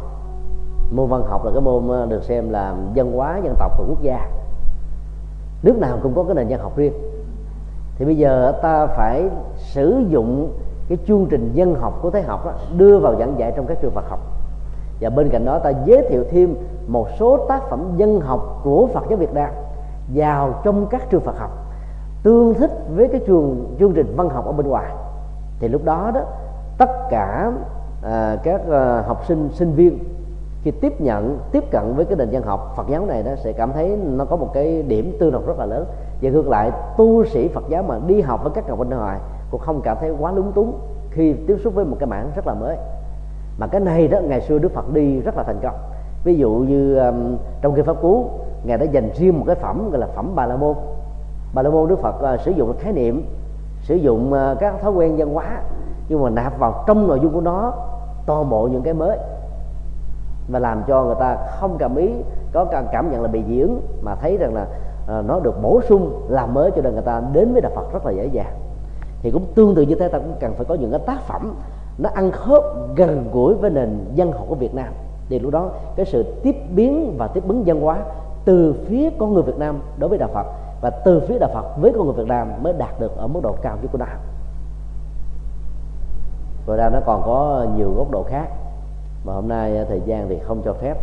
Môn văn học là cái môn được xem là văn hóa dân tộc và quốc gia. Nước nào cũng có cái nền văn học riêng. Thì bây giờ ta phải sử dụng cái chương trình dân học của thế học đó, đưa vào giảng dạy trong các trường Phật học và bên cạnh đó ta giới thiệu thêm một số tác phẩm dân học của Phật giáo Việt Nam vào trong các trường Phật học tương thích với cái trường chương trình văn học ở bên ngoài. Thì lúc đó đó tất cả à, các à, học sinh sinh viên khi tiếp nhận tiếp cận với cái nền văn học Phật giáo này đó sẽ cảm thấy nó có một cái điểm tương đồng rất là lớn. Và ngược lại tu sĩ Phật giáo mà đi học với các trường bên ngoài cũng không cảm thấy quá lúng túng khi tiếp xúc với một cái mảng rất là mới mà cái này đó ngày xưa Đức Phật đi rất là thành công. Ví dụ như um, trong kinh pháp cú ngài đã dành riêng một cái phẩm gọi là phẩm bà la môn. Bà la môn Đức Phật uh, sử dụng khái niệm sử dụng uh, các thói quen văn hóa nhưng mà nạp vào trong nội dung của nó toàn bộ những cái mới. Và làm cho người ta không cảm ý có cảm nhận là bị diễn mà thấy rằng là uh, nó được bổ sung làm mới cho nên người ta đến với đạo Phật rất là dễ dàng. Thì cũng tương tự như thế ta cũng cần phải có những cái tác phẩm nó ăn khớp gần gũi với nền dân học của Việt Nam. Thì lúc đó cái sự tiếp biến và tiếp ứng văn hóa từ phía con người Việt Nam đối với đạo Phật và từ phía đạo Phật với con người Việt Nam mới đạt được ở mức độ cao nhất của nó. Rồi ra nó còn có nhiều góc độ khác. Mà hôm nay thời gian thì không cho phép.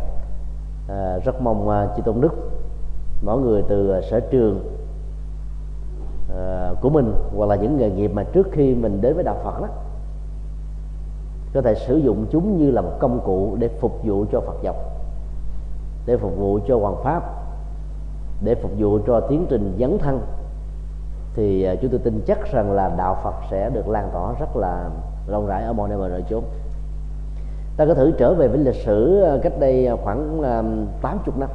À, rất mong à, chư tôn đức mỗi người từ à, sở trường à, của mình hoặc là những nghề nghiệp mà trước khi mình đến với đạo Phật đó có thể sử dụng chúng như là một công cụ để phục vụ cho Phật giáo, để phục vụ cho hoàng pháp, để phục vụ cho tiến trình dấn thân. Thì à, chúng tôi tin chắc rằng là đạo Phật sẽ được lan tỏa rất là rộng rãi ở mọi nơi mọi nơi chốn. Ta có thử trở về với lịch sử à, cách đây khoảng à, 80 năm.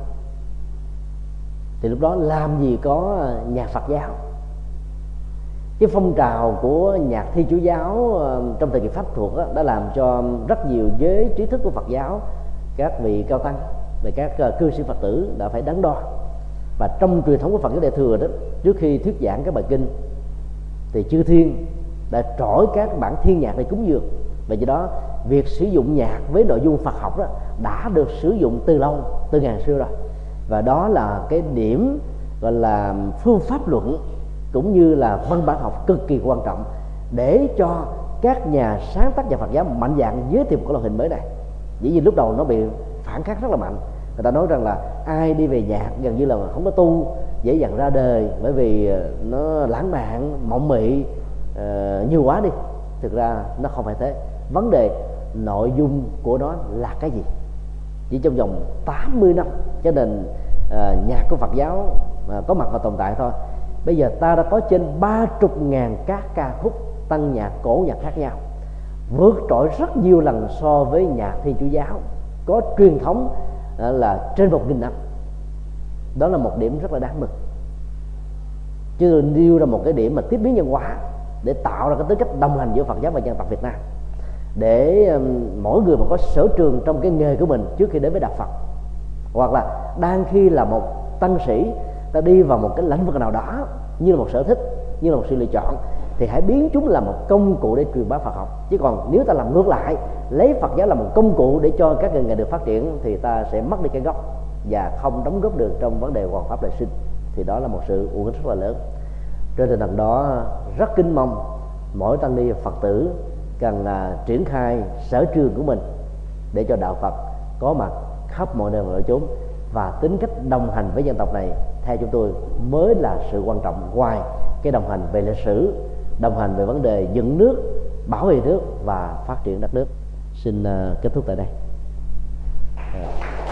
Thì lúc đó làm gì có nhà Phật giáo? Cái phong trào của nhạc thi chúa giáo ờ, trong thời kỳ pháp thuộc đó, đã làm cho rất nhiều giới trí thức của Phật giáo các vị cao tăng về các ờ, cư sĩ Phật tử đã phải đắn đo. Và trong truyền thống của Phật giáo Đại thừa đó trước khi thuyết giảng các bài kinh thì chư thiên đã trỗi các bản thiên nhạc để cúng dường. Và do đó việc sử dụng nhạc với nội dung Phật học đó đã được sử dụng từ lâu từ ngàn xưa rồi. Và đó là cái điểm gọi là phương pháp luận cũng như là văn bản học cực kỳ quan trọng để cho các nhà sáng tác và Phật giáo mạnh dạng giới thiệu một cái loại hình mới này. Dĩ nhiên lúc đầu nó bị phản kháng rất là mạnh. Người ta nói rằng là ai đi về nhạc gần như là không có tu dễ dàng ra đời bởi vì ờ, nó lãng mạn mộng mị uh, nhiều quá đi. Thực ra nó không phải thế. Vấn đề nội dung của nó là cái gì? Chỉ trong vòng 80 năm cho nên ờ, uh, nhạc của Phật giáo uh, có mặt và tồn tại thôi bây giờ ta đã có trên ba chục ngàn các ca khúc tăng nhạc cổ nhạc khác nhau, vượt trội rất nhiều lần so với nhạc thi chủ giáo, có truyền thống ờ, là trên một nghìn năm. Đó là một điểm rất là đáng mừng. Chứ nêu ra một cái điểm mà tiếp biến nhân hóa để tạo ra cái tính cách đồng hành giữa Phật giáo và dân tộc Việt Nam, để mỗi người mà có sở trường trong cái nghề của mình trước khi đến với đạo Phật, hoặc là đang khi là một tăng sĩ ta đi vào một cái lĩnh vực nào đó như là một sở thích như là một sự lựa chọn thì hãy biến chúng là một công cụ để truyền bá Phật học. Chứ còn nếu ta làm ngược lại lấy Phật giáo là một công cụ để cho các ngành nghề được phát triển thì ta sẽ mất đi cái gốc và không đóng góp được trong vấn đề hoàn pháp đại sinh. Thì đó là một sự uổng rất là lớn. Trên tinh thần đó rất kính mong mỗi tăng ni Phật tử cần uh, triển khai sở trường của mình để cho đạo Phật có mặt khắp mọi nơi mọi chốn và tính cách đồng hành với dân tộc này theo chúng tôi, mới là sự quan trọng ngoài cái đồng hành về lịch sử, đồng hành về vấn đề dựng nước, bảo vệ nước và phát triển đất nước. Xin ờ, kết thúc tại đây. Ờ.